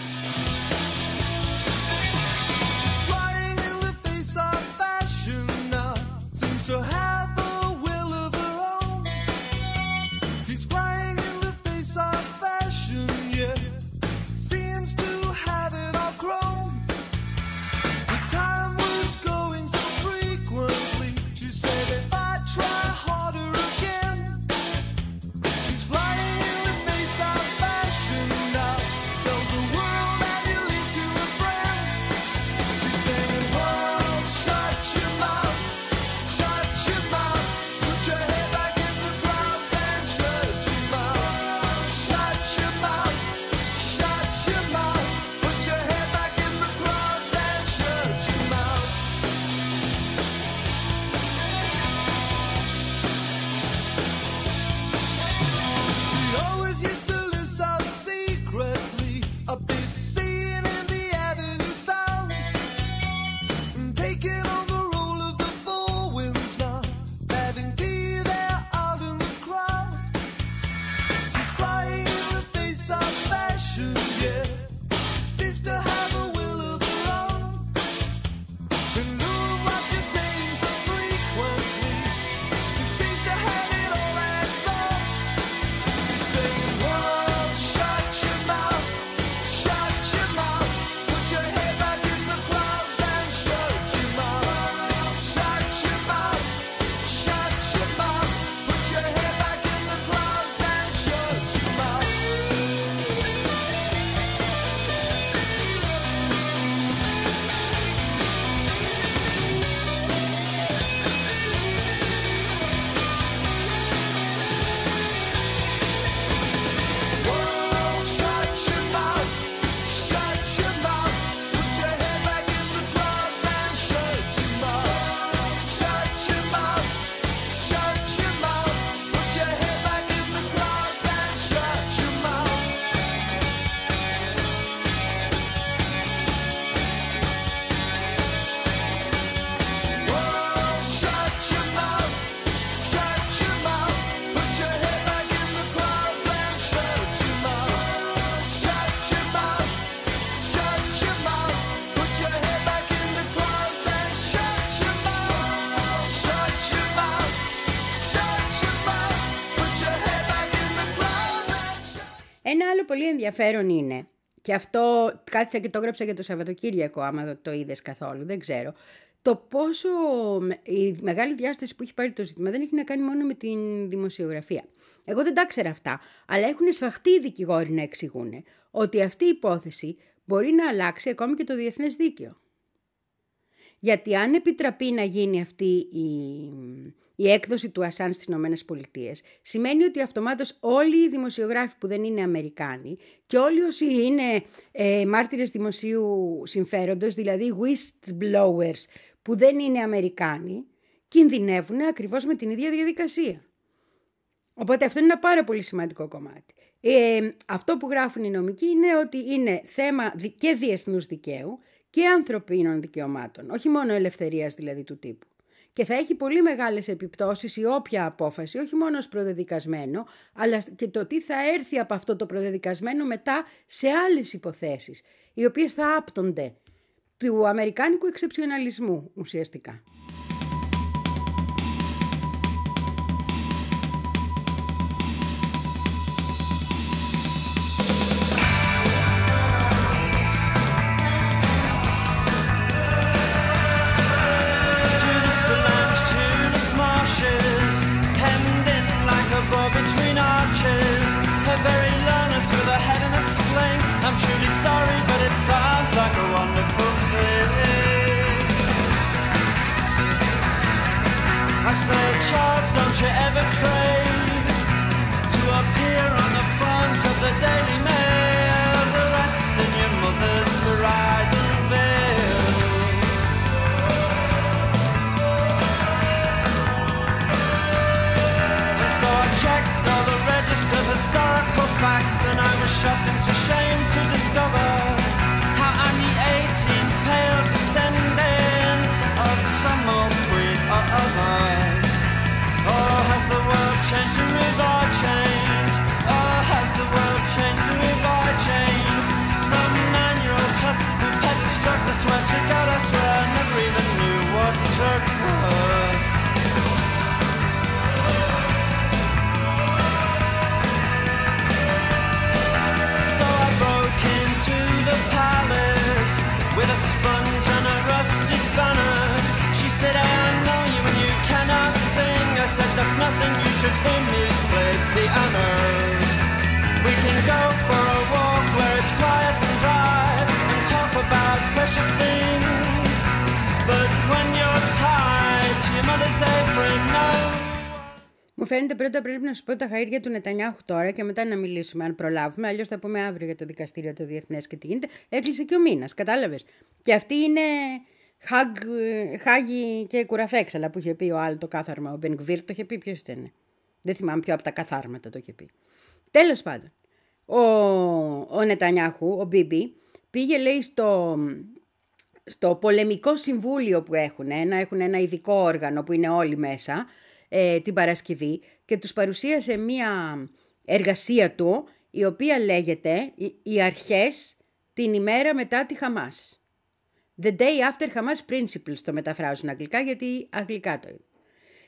Ενδιαφέρον είναι, και αυτό κάτσα και το έγραψα για το Σαββατοκύριακο, άμα το είδες καθόλου, δεν ξέρω, το πόσο με- η μεγάλη διάσταση που έχει πάρει το ζήτημα δεν έχει να κάνει μόνο με την δημοσιογραφία. Εγώ δεν τα ξέρα αυτά, αλλά έχουν σφαχτεί οι δικηγόροι να εξηγούν ότι αυτή η υπόθεση μπορεί να αλλάξει ακόμη και το διεθνές δίκαιο. Γιατί αν επιτραπεί να γίνει αυτή η, η έκδοση του Ασάν στις Ηνωμένες Πολιτείες, σημαίνει ότι αυτομάτως όλοι οι δημοσιογράφοι που δεν είναι Αμερικάνοι και όλοι όσοι είναι ε, μάρτυρες δημοσίου συμφέροντος, δηλαδή whistleblowers που δεν είναι Αμερικάνοι, κινδυνεύουν ακριβώς με την ίδια διαδικασία. Οπότε αυτό είναι ένα πάρα πολύ σημαντικό κομμάτι. Ε, αυτό που γράφουν οι νομικοί είναι ότι είναι θέμα δι- και διεθνούς δικαίου και ανθρωπίνων δικαιωμάτων, όχι μόνο ελευθερίας δηλαδή του τύπου. Και θα έχει πολύ μεγάλες επιπτώσεις η όποια απόφαση, όχι μόνο ως προδεδικασμένο, αλλά και το τι θα έρθει από αυτό το προδεδικασμένο μετά σε άλλες υποθέσεις, οι οποίες θα άπτονται του αμερικάνικου εξεψιοναλισμού ουσιαστικά. Μου φαίνεται πρώτα πρέπει να σου πω τα χαίρια του Νετανιάχου τώρα και μετά να μιλήσουμε αν προλάβουμε. Αλλιώς θα πούμε αύριο για το δικαστήριο το διεθνές και τι γίνεται. Έκλεισε και ο μήνας, κατάλαβες. Και αυτή είναι χαγ, χάγι και κουραφέξαλα που είχε πει ο άλλο το κάθαρμα. Ο Μπενγκβίρ το είχε πει. Ποιος ήταν. Δεν θυμάμαι ποιο από τα καθάρματα το είχε πει. Τέλος πάντων. Ο, ο Νετανιάχου, ο Μπίμπι, πήγε λέει στο, στο πολεμικό συμβούλιο που έχουν, ένα, έχουν ένα ειδικό όργανο που είναι όλοι μέσα, ε, την Παρασκευή και τους παρουσίασε μία εργασία του η οποία λέγεται «Οι- «Οι αρχές την ημέρα μετά τη Χαμάς». The day after Hamas principles το μεταφράζουν αγγλικά γιατί αγγλικά το είναι.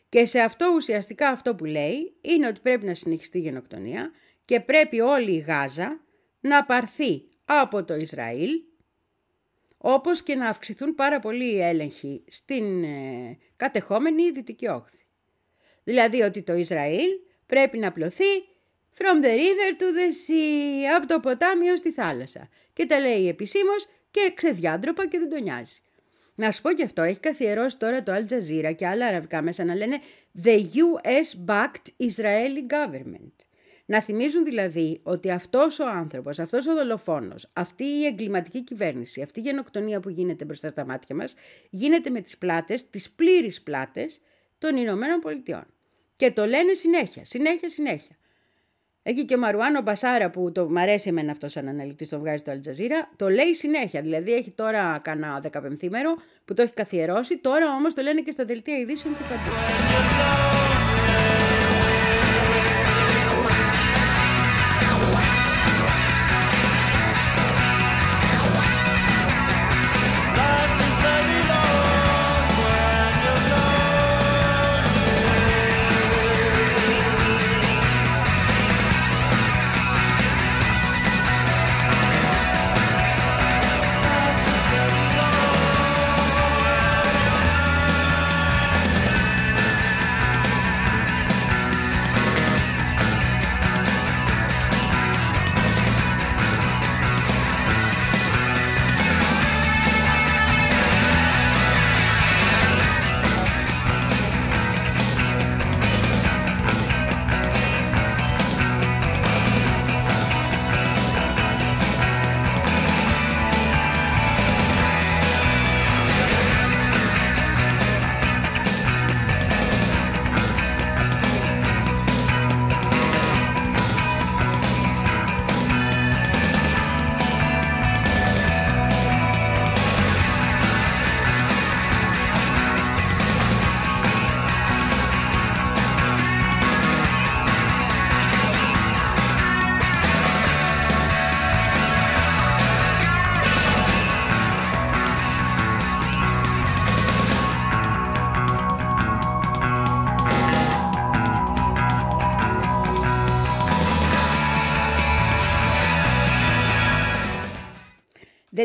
Και σε αυτό ουσιαστικά αυτό που λέει είναι ότι πρέπει να συνεχιστεί η γενοκτονία και πρέπει όλη η Γάζα να πάρθει από το Ισραήλ όπως και να αυξηθούν πάρα πολύ οι έλεγχοι στην ε, κατεχόμενη Δυτική Όχθη. Δηλαδή ότι το Ισραήλ πρέπει να πλωθεί from the river to the sea, από το ποτάμι στη θάλασσα. Και τα λέει επισήμως και ξεδιάντροπα και δεν τον νοιάζει. Να σου πω και αυτό, έχει καθιερώσει τώρα το Al Jazeera και άλλα αραβικά μέσα να λένε The US-backed Israeli government. Να θυμίζουν δηλαδή ότι αυτός ο άνθρωπος, αυτός ο δολοφόνος, αυτή η εγκληματική κυβέρνηση, αυτή η γενοκτονία που γίνεται μπροστά στα μάτια μας, γίνεται με τις πλάτες, τις πλήρεις πλάτες των Ηνωμένων Πολιτειών. Και το λένε συνέχεια, συνέχεια, συνέχεια. Εκεί και ο Μαρουάνο Μπασάρα που το μ' αρέσει εμένα αυτός σαν αναλυτής, το βγάζει το Αλτζαζίρα, το λέει συνέχεια. Δηλαδή έχει τώρα κανένα δεκαπενθήμερο που το έχει καθιερώσει, τώρα όμως το λένε και στα δελτία ειδήσεων και παντού.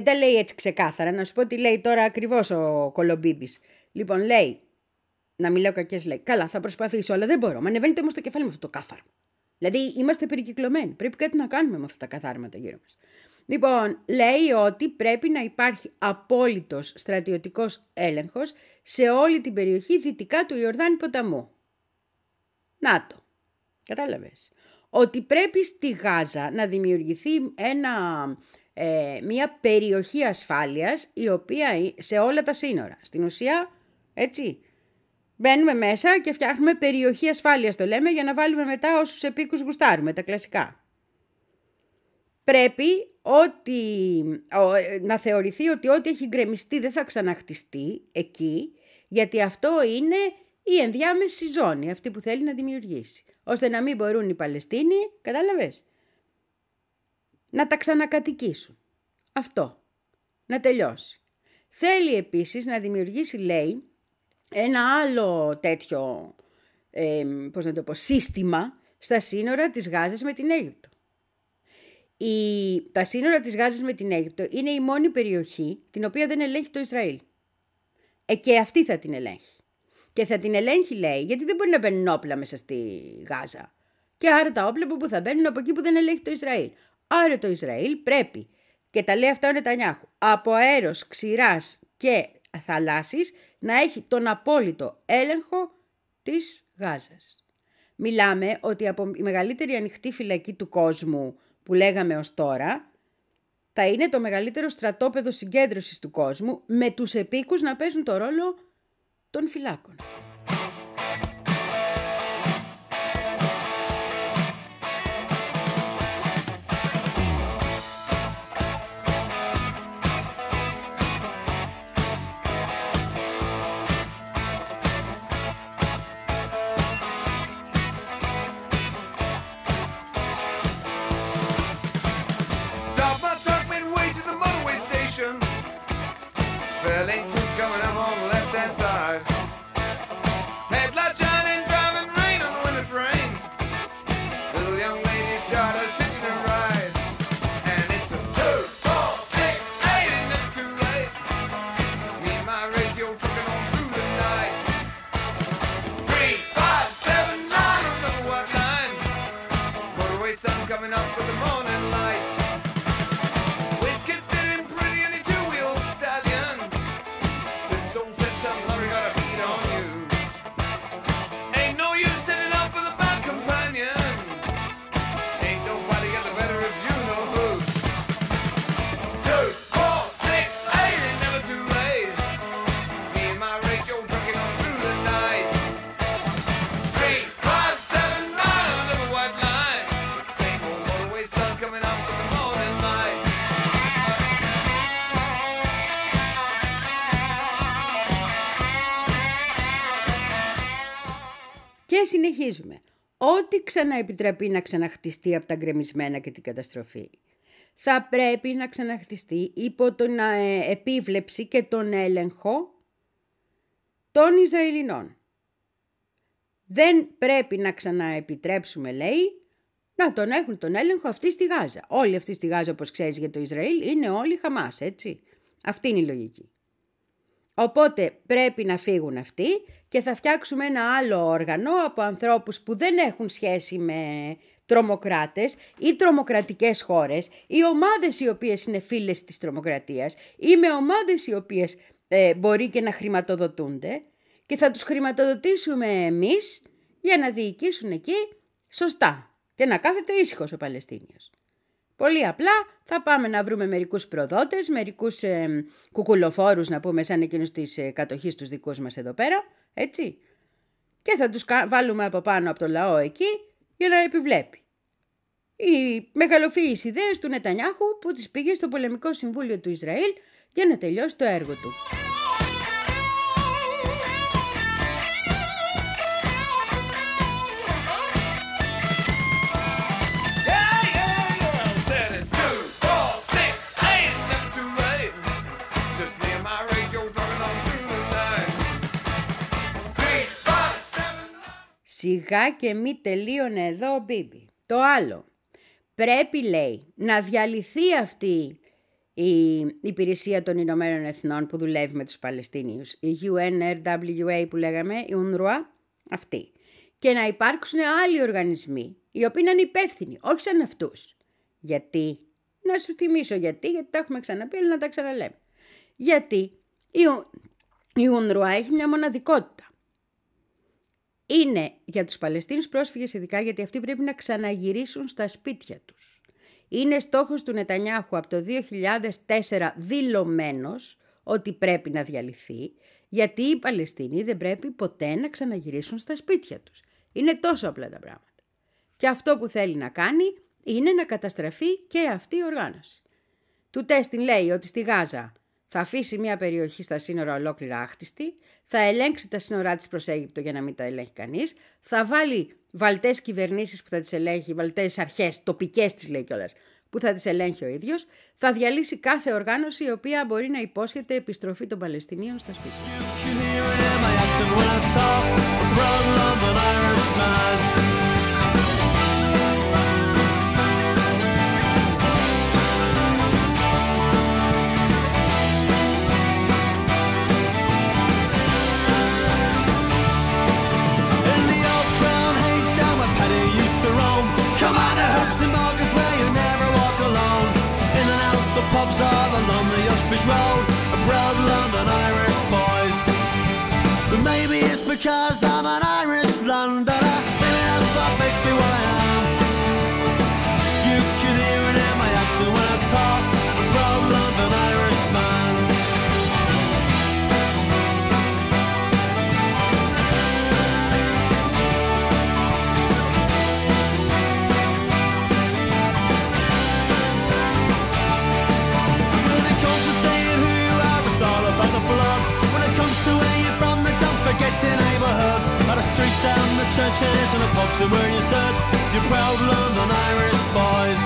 Δεν τα λέει έτσι ξεκάθαρα. Να σου πω τι λέει τώρα ακριβώς ο Κολομπίμπης. Λοιπόν, λέει, να μην λέω κακές λέει, καλά θα προσπαθήσω, αλλά δεν μπορώ. Μα ανεβαίνει το στο κεφάλι με αυτό το κάθαρο. Δηλαδή είμαστε περικυκλωμένοι. Πρέπει κάτι να κάνουμε με αυτά τα καθάρματα γύρω μας. Λοιπόν, λέει ότι πρέπει να υπάρχει απόλυτος στρατιωτικός έλεγχος σε όλη την περιοχή δυτικά του Ιορδάνη ποταμού. Να το. Κατάλαβες. Ότι πρέπει στη Γάζα να δημιουργηθεί ένα, ε, μια περιοχή ασφάλειας η οποία σε όλα τα σύνορα. Στην ουσία, έτσι, μπαίνουμε μέσα και φτιάχνουμε περιοχή ασφάλειας το λέμε για να βάλουμε μετά όσους επίκους γουστάρουμε, τα κλασικά. Πρέπει ότι, να θεωρηθεί ότι ό,τι έχει γκρεμιστεί δεν θα ξαναχτιστεί εκεί, γιατί αυτό είναι η ενδιάμεση ζώνη, αυτή που θέλει να δημιουργήσει. Ώστε να μην μπορούν οι Παλαιστίνοι, κατάλαβες, να τα ξανακατοικήσουν. Αυτό. Να τελειώσει. Θέλει επίσης να δημιουργήσει, λέει, ένα άλλο τέτοιο, ε, πώς να το πω, σύστημα στα σύνορα της Γάζας με την Αίγυπτο. Η, τα σύνορα της Γάζας με την Αίγυπτο είναι η μόνη περιοχή την οποία δεν ελέγχει το Ισραήλ. Ε, και αυτή θα την ελέγχει. Και θα την ελέγχει, λέει, γιατί δεν μπορεί να μπαίνουν όπλα μέσα στη Γάζα. Και άρα τα όπλα που θα μπαίνουν από εκεί που δεν ελέγχει το Ισραήλ. Άρα το Ισραήλ πρέπει, και τα λέει αυτά ο Νετανιάχου, από αέρος, ξηράς και θαλάσσης να έχει τον απόλυτο έλεγχο της Γάζας. Μιλάμε ότι από η μεγαλύτερη ανοιχτή φυλακή του κόσμου που λέγαμε ως τώρα, θα είναι το μεγαλύτερο στρατόπεδο συγκέντρωσης του κόσμου με τους επίκους να παίζουν το ρόλο των φυλάκων. Ό,τι ξαναεπιτραπεί να ξαναχτιστεί από τα γκρεμισμένα και την καταστροφή, θα πρέπει να ξαναχτιστεί υπό τον ε, επίβλεψη και τον έλεγχο των Ισραηλινών. Δεν πρέπει να ξαναεπιτρέψουμε, λέει, να τον έχουν τον έλεγχο αυτοί στη Γάζα. Όλοι αυτοί στη Γάζα, όπως ξέρεις για το Ισραήλ, είναι όλοι Χαμάς, έτσι. Αυτή είναι η λογική. Οπότε πρέπει να φύγουν αυτοί και θα φτιάξουμε ένα άλλο όργανο από ανθρώπους που δεν έχουν σχέση με τρομοκράτες ή τρομοκρατικές χώρες ή ομάδες οι οποίες είναι φίλες της τρομοκρατίας ή με ομάδες οι οποίες ε, μπορεί και να χρηματοδοτούνται και θα τους χρηματοδοτήσουμε εμείς για να διοικήσουν εκεί σωστά και να κάθεται ήσυχος ο Παλαιστίνιος. Πολύ απλά θα πάμε να βρούμε μερικούς προδότες, μερικούς ε, κουκουλοφόρους να πούμε σαν εκείνους της ε, κατοχής τους δικούς μας εδώ πέρα, έτσι. Και θα τους κα- βάλουμε από πάνω από το λαό εκεί για να επιβλέπει. Οι μεγαλοφύης ιδέες του Νετανιάχου που τις πήγε στο Πολεμικό Συμβούλιο του Ισραήλ για να τελειώσει το έργο του. Σιγά και μη τελείωνε εδώ ο Μπίμπι. Το άλλο. Πρέπει, λέει, να διαλυθεί αυτή η Υπηρεσία των Ηνωμένων Εθνών που δουλεύει με τους Παλαιστίνιους, η UNRWA που λέγαμε, η UNRWA, αυτή. Και να υπάρξουν άλλοι οργανισμοί, οι οποίοι να είναι υπεύθυνοι, όχι σαν αυτούς. Γιατί, να σου θυμίσω γιατί, γιατί τα έχουμε ξαναπεί, αλλά να τα ξαναλέμε. Γιατί η, η UNRWA έχει μια μοναδικότητα. Είναι για τους Παλαιστίνους πρόσφυγες ειδικά γιατί αυτοί πρέπει να ξαναγυρίσουν στα σπίτια τους. Είναι στόχος του Νετανιάχου από το 2004 δηλωμένος ότι πρέπει να διαλυθεί, γιατί οι Παλαιστίνοι δεν πρέπει ποτέ να ξαναγυρίσουν στα σπίτια τους. Είναι τόσο απλά τα πράγματα. Και αυτό που θέλει να κάνει είναι να καταστραφεί και αυτή η οργάνωση. Του Τέστιν λέει ότι στη Γάζα θα αφήσει μια περιοχή στα σύνορα ολόκληρα άχτιστη, θα ελέγξει τα σύνορά της προς Αίγυπτο για να μην τα ελέγχει κανείς, θα βάλει βαλτές κυβερνήσεις που θα τις ελέγχει, βαλτές αρχές, τοπικές τις λέει κιόλας, που θα τις ελέγχει ο ίδιος, θα διαλύσει κάθε οργάνωση η οποία μπορεί να υπόσχεται επιστροφή των Παλαιστινίων στα σπίτια. can hear because I'm an Irish streets and the churches and the pubs and where you stood. You're proud London Irish boys.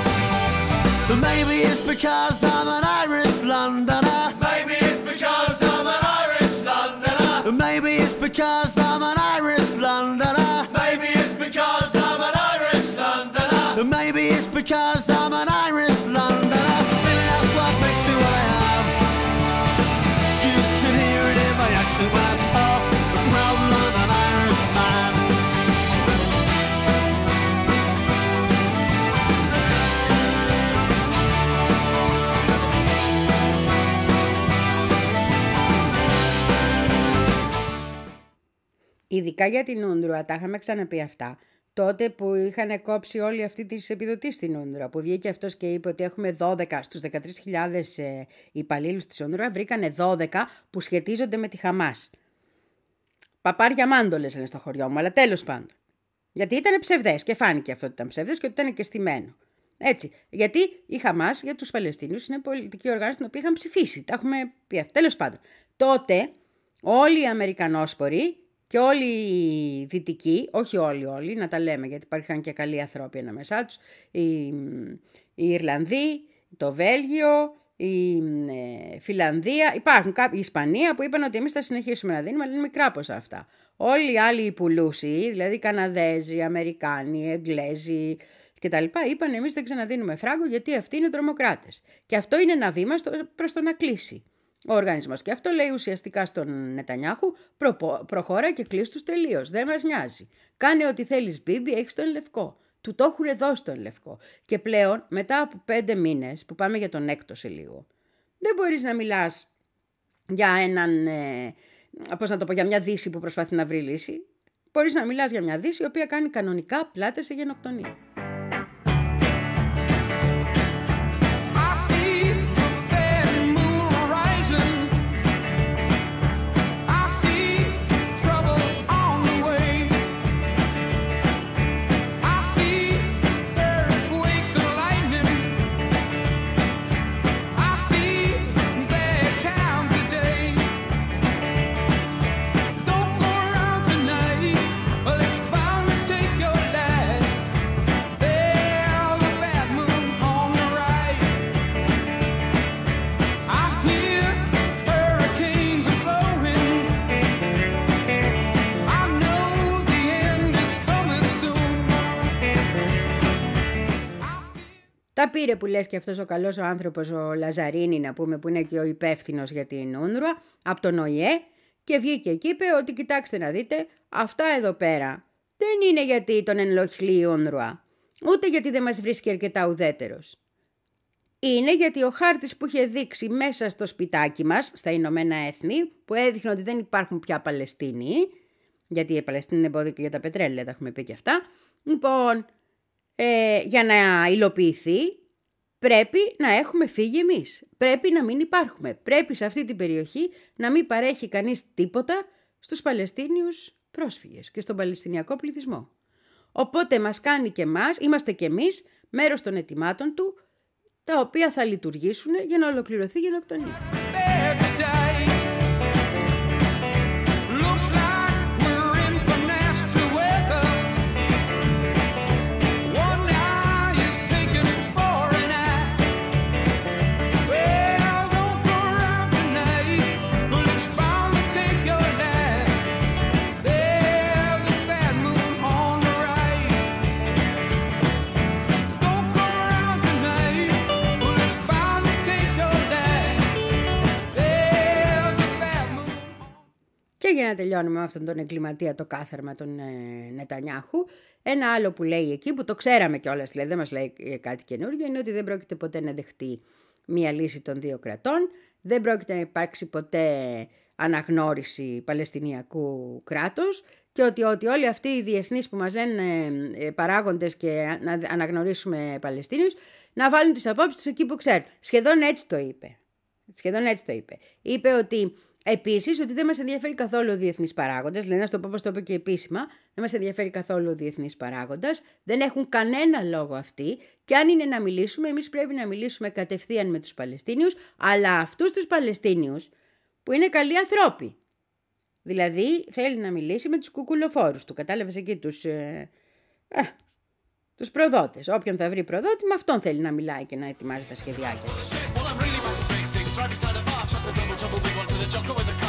But maybe it's because I'm an Irish Londoner. Maybe it's because I'm an Irish Londoner. Maybe it's because I'm an Irish Londoner. Maybe it's because I'm an Irish Londoner. Maybe it's because Ειδικά για την Ούντρουα, τα είχαμε ξαναπεί αυτά. Τότε που είχαν κόψει όλη αυτή τη επιδοτή στην Ούντρουα, που βγήκε αυτός και είπε ότι έχουμε 12 στους 13.000 ε, υπαλλήλους της Ούντρουα, βρήκανε 12 που σχετίζονται με τη Χαμάς. Παπάρια μάντολες λένε στο χωριό μου, αλλά τέλος πάντων. Γιατί ήταν ψευδές και φάνηκε αυτό ότι ήταν ψευδές και ότι ήταν και στημένο. Έτσι. Γιατί η Χαμάς για τους Παλαιστίνιους είναι πολιτική οργάνωση την οποία είχαν ψηφίσει. Τα έχουμε πει αυτά. Τέλος πάντων. Τότε όλοι οι Αμερικανόσποροι και όλοι οι Δυτικοί, όχι όλοι όλοι, να τα λέμε γιατί υπάρχουν και καλοί ανθρώποι ανάμεσά τους, οι, οι Ιρλανδοί, το Βέλγιο, η ε, Φιλανδία, υπάρχουν κάποιοι, η Ισπανία που είπαν ότι εμείς θα συνεχίσουμε να δίνουμε, αλλά είναι μικρά ποσά αυτά. Όλοι οι άλλοι πουλούσιοι, δηλαδή οι Καναδέζοι, οι Αμερικάνοι, οι Εγγλέζοι κτλ. είπαν εμείς δεν ξαναδίνουμε φράγκο γιατί αυτοί είναι τρομοκράτες. Και αυτό είναι ένα βήμα στο, προς το να κλείσει ο οργανισμός. Και αυτό λέει ουσιαστικά στον Νετανιάχου, προπο- προχώρα και κλείς τους τελείως, δεν μας νοιάζει. Κάνε ό,τι θέλεις Μπίμπι, έχεις τον λευκό. Του το έχουν δώσει τον λευκό. Και πλέον, μετά από πέντε μήνες, που πάμε για τον έκτο σε λίγο, δεν μπορείς να μιλάς για έναν, ε, πώς να το πω, για μια δύση που προσπαθεί να βρει λύση. Μπορείς να μιλάς για μια δύση η οποία κάνει κανονικά πλάτες σε γενοκτονία. Πήρε που λες και αυτός ο καλός ο άνθρωπος ο Λαζαρίνη να πούμε που είναι και ο υπεύθυνος για την Ούνρουα από τον ΟΗΕ και βγήκε και είπε ότι κοιτάξτε να δείτε αυτά εδώ πέρα δεν είναι γιατί τον ενοχλεί η Ούνρουα ούτε γιατί δεν μας βρίσκει αρκετά ουδέτερος. Είναι γιατί ο χάρτης που είχε δείξει μέσα στο σπιτάκι μας, στα Ηνωμένα Έθνη, που έδειχνε ότι δεν υπάρχουν πια Παλαιστίνοι, γιατί η Παλαιστίνη είναι εμπόδιο και για τα πετρέλαια, τα έχουμε πει και αυτά. Λοιπόν, ε, για να υλοποιηθεί πρέπει να έχουμε φύγει εμείς. Πρέπει να μην υπάρχουμε. Πρέπει σε αυτή την περιοχή να μην παρέχει κανείς τίποτα στους Παλαιστίνιους πρόσφυγες και στον Παλαιστινιακό πληθυσμό. Οπότε μας κάνει και εμάς, είμαστε και εμείς μέρος των ετοιμάτων του, τα οποία θα λειτουργήσουν για να ολοκληρωθεί η γενοκτονία. Και για να τελειώνουμε με αυτόν τον εγκληματία το κάθαρμα τον ε, Νετανιάχου, ένα άλλο που λέει εκεί, που το ξέραμε κιόλας, δηλαδή δεν μας λέει ε, κάτι καινούργιο, είναι ότι δεν πρόκειται ποτέ να δεχτεί μία λύση των δύο κρατών, δεν πρόκειται να υπάρξει ποτέ αναγνώριση Παλαιστινιακού κράτους και ότι, ότι όλοι αυτοί οι διεθνείς που μας λένε ε, παράγοντες και να αναγνωρίσουμε Παλαιστίνιους να βάλουν τις απόψεις τους εκεί που ξέρουν. Σχεδόν έτσι το είπε. Σχεδόν έτσι το είπε. Είπε ότι επίσης ότι δεν μας ενδιαφέρει καθόλου ο διεθνής παράγοντας. Δηλαδή, να στο πω όπως το είπε και επίσημα, δεν μας ενδιαφέρει καθόλου ο διεθνής παράγοντας. Δεν έχουν κανένα λόγο αυτοί. Και αν είναι να μιλήσουμε, εμείς πρέπει να μιλήσουμε κατευθείαν με τους Παλαιστίνιους, αλλά αυτούς τους Παλαιστίνιους που είναι καλοί ανθρώποι. Δηλαδή, θέλει να μιλήσει με τους κουκουλοφόρους του. Κατάλαβες εκεί τους. Ε, ε, τους προδότες. Όποιον θα βρει προδότη, με αυτόν θέλει να μιλάει και να ετοιμάζει τα σχεδιάκια. Jocko with the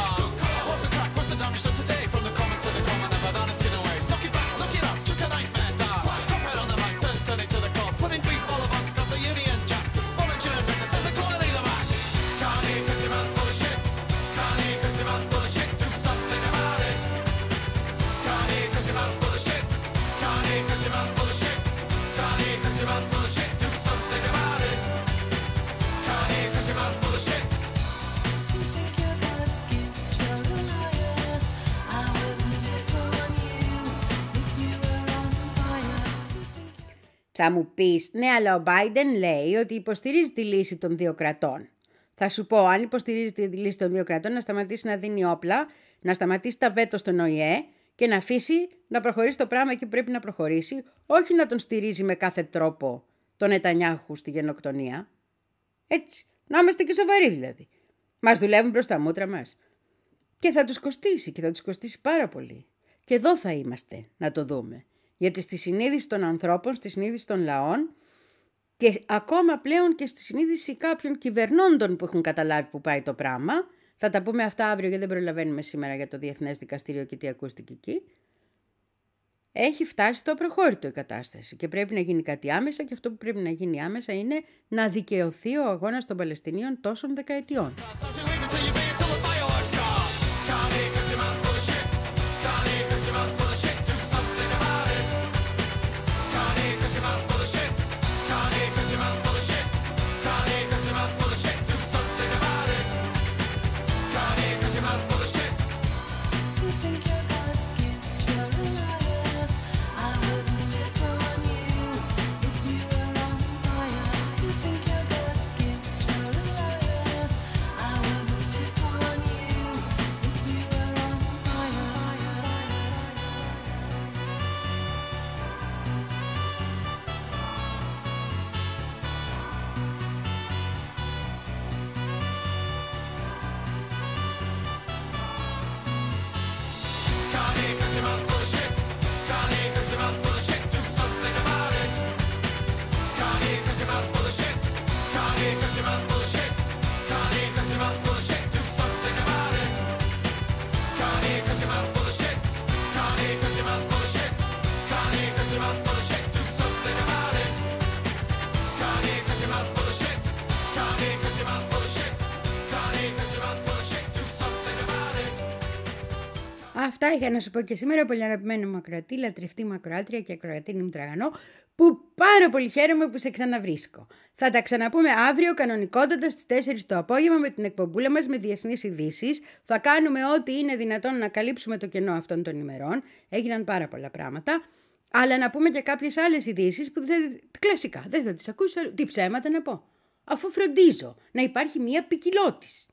Θα μου πεις, ναι, αλλά ο Biden λέει ότι υποστηρίζει τη λύση των δύο κρατών. Θα σου πω, αν υποστηρίζει τη λύση των δύο κρατών, να σταματήσει να δίνει όπλα, να σταματήσει τα βέτο στον ΟΗΕ και να αφήσει να προχωρήσει το πράγμα εκεί που πρέπει να προχωρήσει, όχι να τον στηρίζει με κάθε τρόπο τον Νετανιάχου στη γενοκτονία. Έτσι, να είμαστε και σοβαροί δηλαδή. Μας δουλεύουν προς τα μούτρα μας. Και θα τους κοστίσει και θα τους κοστίσει πάρα πολύ. Και εδώ θα είμαστε να το δούμε. Γιατί στη συνείδηση των ανθρώπων, στη συνείδηση των λαών και ακόμα πλέον και στη συνείδηση κάποιων κυβερνώντων που έχουν καταλάβει που πάει το πράγμα, θα τα πούμε αυτά αύριο γιατί δεν προλαβαίνουμε σήμερα για το Διεθνές Δικαστήριο και τι ακούστηκε εκεί, έχει φτάσει στο προχώρητο η κατάσταση και πρέπει να γίνει κάτι άμεσα και αυτό που πρέπει να γίνει άμεσα είναι να δικαιωθεί ο αγώνας των Παλαιστινίων τόσων δεκαετιών. Είχα να σου πω και σήμερα, πολύ αγαπημένο μου ακροατή, λατρευτή μου ακροάτρια και ακροατήνη μου τραγανό, που πάρα πολύ χαίρομαι που σε ξαναβρίσκω. Θα τα ξαναπούμε αύριο κανονικότατα στις 4 το απόγευμα με την εκπομπούλα μας με διεθνείς ειδήσεις. Θα κάνουμε ό,τι είναι δυνατόν να καλύψουμε το κενό αυτών των ημερών. Έγιναν πάρα πολλά πράγματα. Αλλά να πούμε και κάποιες άλλες ειδήσεις που δεν, κλασικά δεν θα τις ακούσει. Τι ψέματα να πω. Αφού φροντίζω να υπάρχει μία ποικιλότης.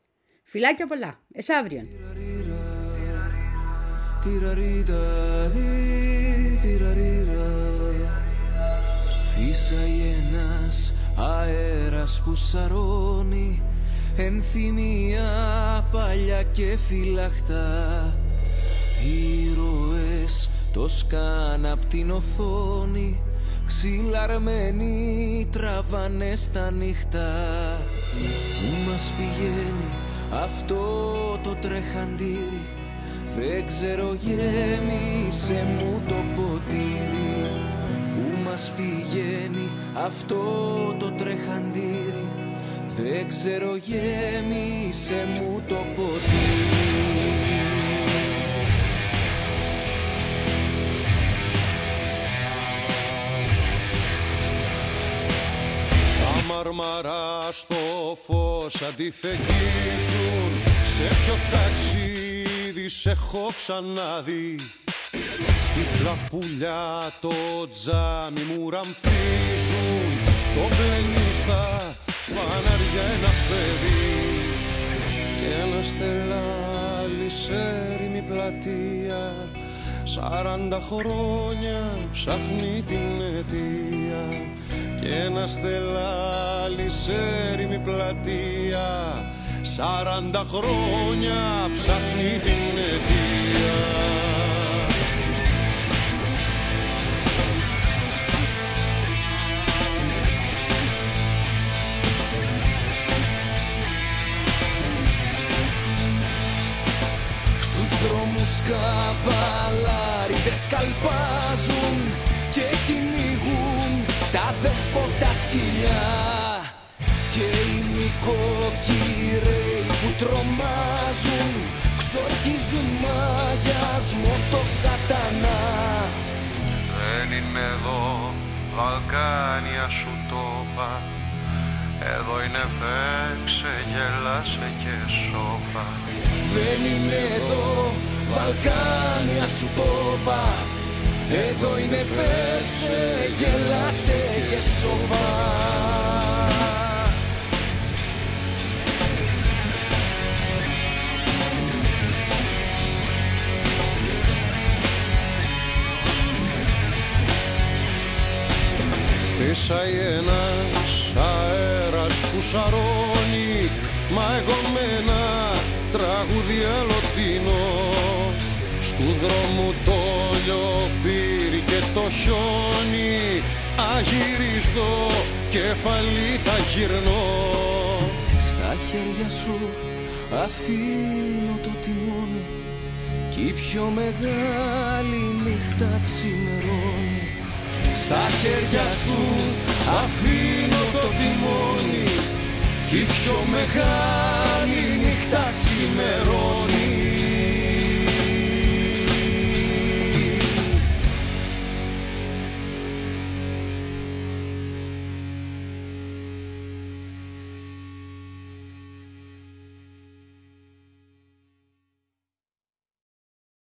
Φιλάκια πολλά. Εσάβριον. Τυραρίτα, δι, τυραρίρα. Φύσαει ένας αέρας που σαρώνει Ενθυμία παλιά και φυλαχτά. Ήρωες το σκάν απ' την οθόνη Ξυλαρμένοι τραβάνε στα νύχτα. Πού μας πηγαίνει αυτό το τρεχαντήρι; Δεν ξέρω γέμισε μου το ποτήρι Που μας πηγαίνει αυτό το τρεχαντήρι. Δεν ξέρω γέμισε μου το ποτήρι. Τα μαρμαρά στο φως αντιφεγγίζουν Σε ποιο ταξίδι σε έχω ξαναδεί. Τυφλά πουλιά το τζάμι μου ραμφίζουν. Το μπλενεί στα φανάρια ένα παιδί. Και ένα στελάλι σε έρημη πλατεία. Σαράντα χρόνια ψάχνει την αιτία. Και ένα στελάλι σε έρημη πλατεία Σαράντα χρόνια ψάχνει την αιτία. Στους δρόμους καβαλάριδες καλπάζουν οι νοικοκυρέοι που τρομάζουν ξορκίζουν μαγιασμό το σατανά. Δεν είναι εδώ Βαλκάνια σου το είπα. Εδώ είναι παίξε, γέλασε και σώπα. Δεν είναι εδώ Βαλκάνια σου το είπα. Εδώ είναι παίξε, γελάσε και σώπα Φύσαει ένας αέρας που σαρώνει Μα εγώ με ένα τραγούδι αλλοτινό Στου δρόμου το λιοπύρι και το χιόνι Αγυρίστο κεφαλή θα γυρνώ. Στα χέρια σου αφήνω το τιμόνι Κι η πιο μεγάλη νύχτα ξημερώνει Στα χέρια σου αφήνω το τιμόνι Κι η πιο μεγάλη νύχτα ξημερώνει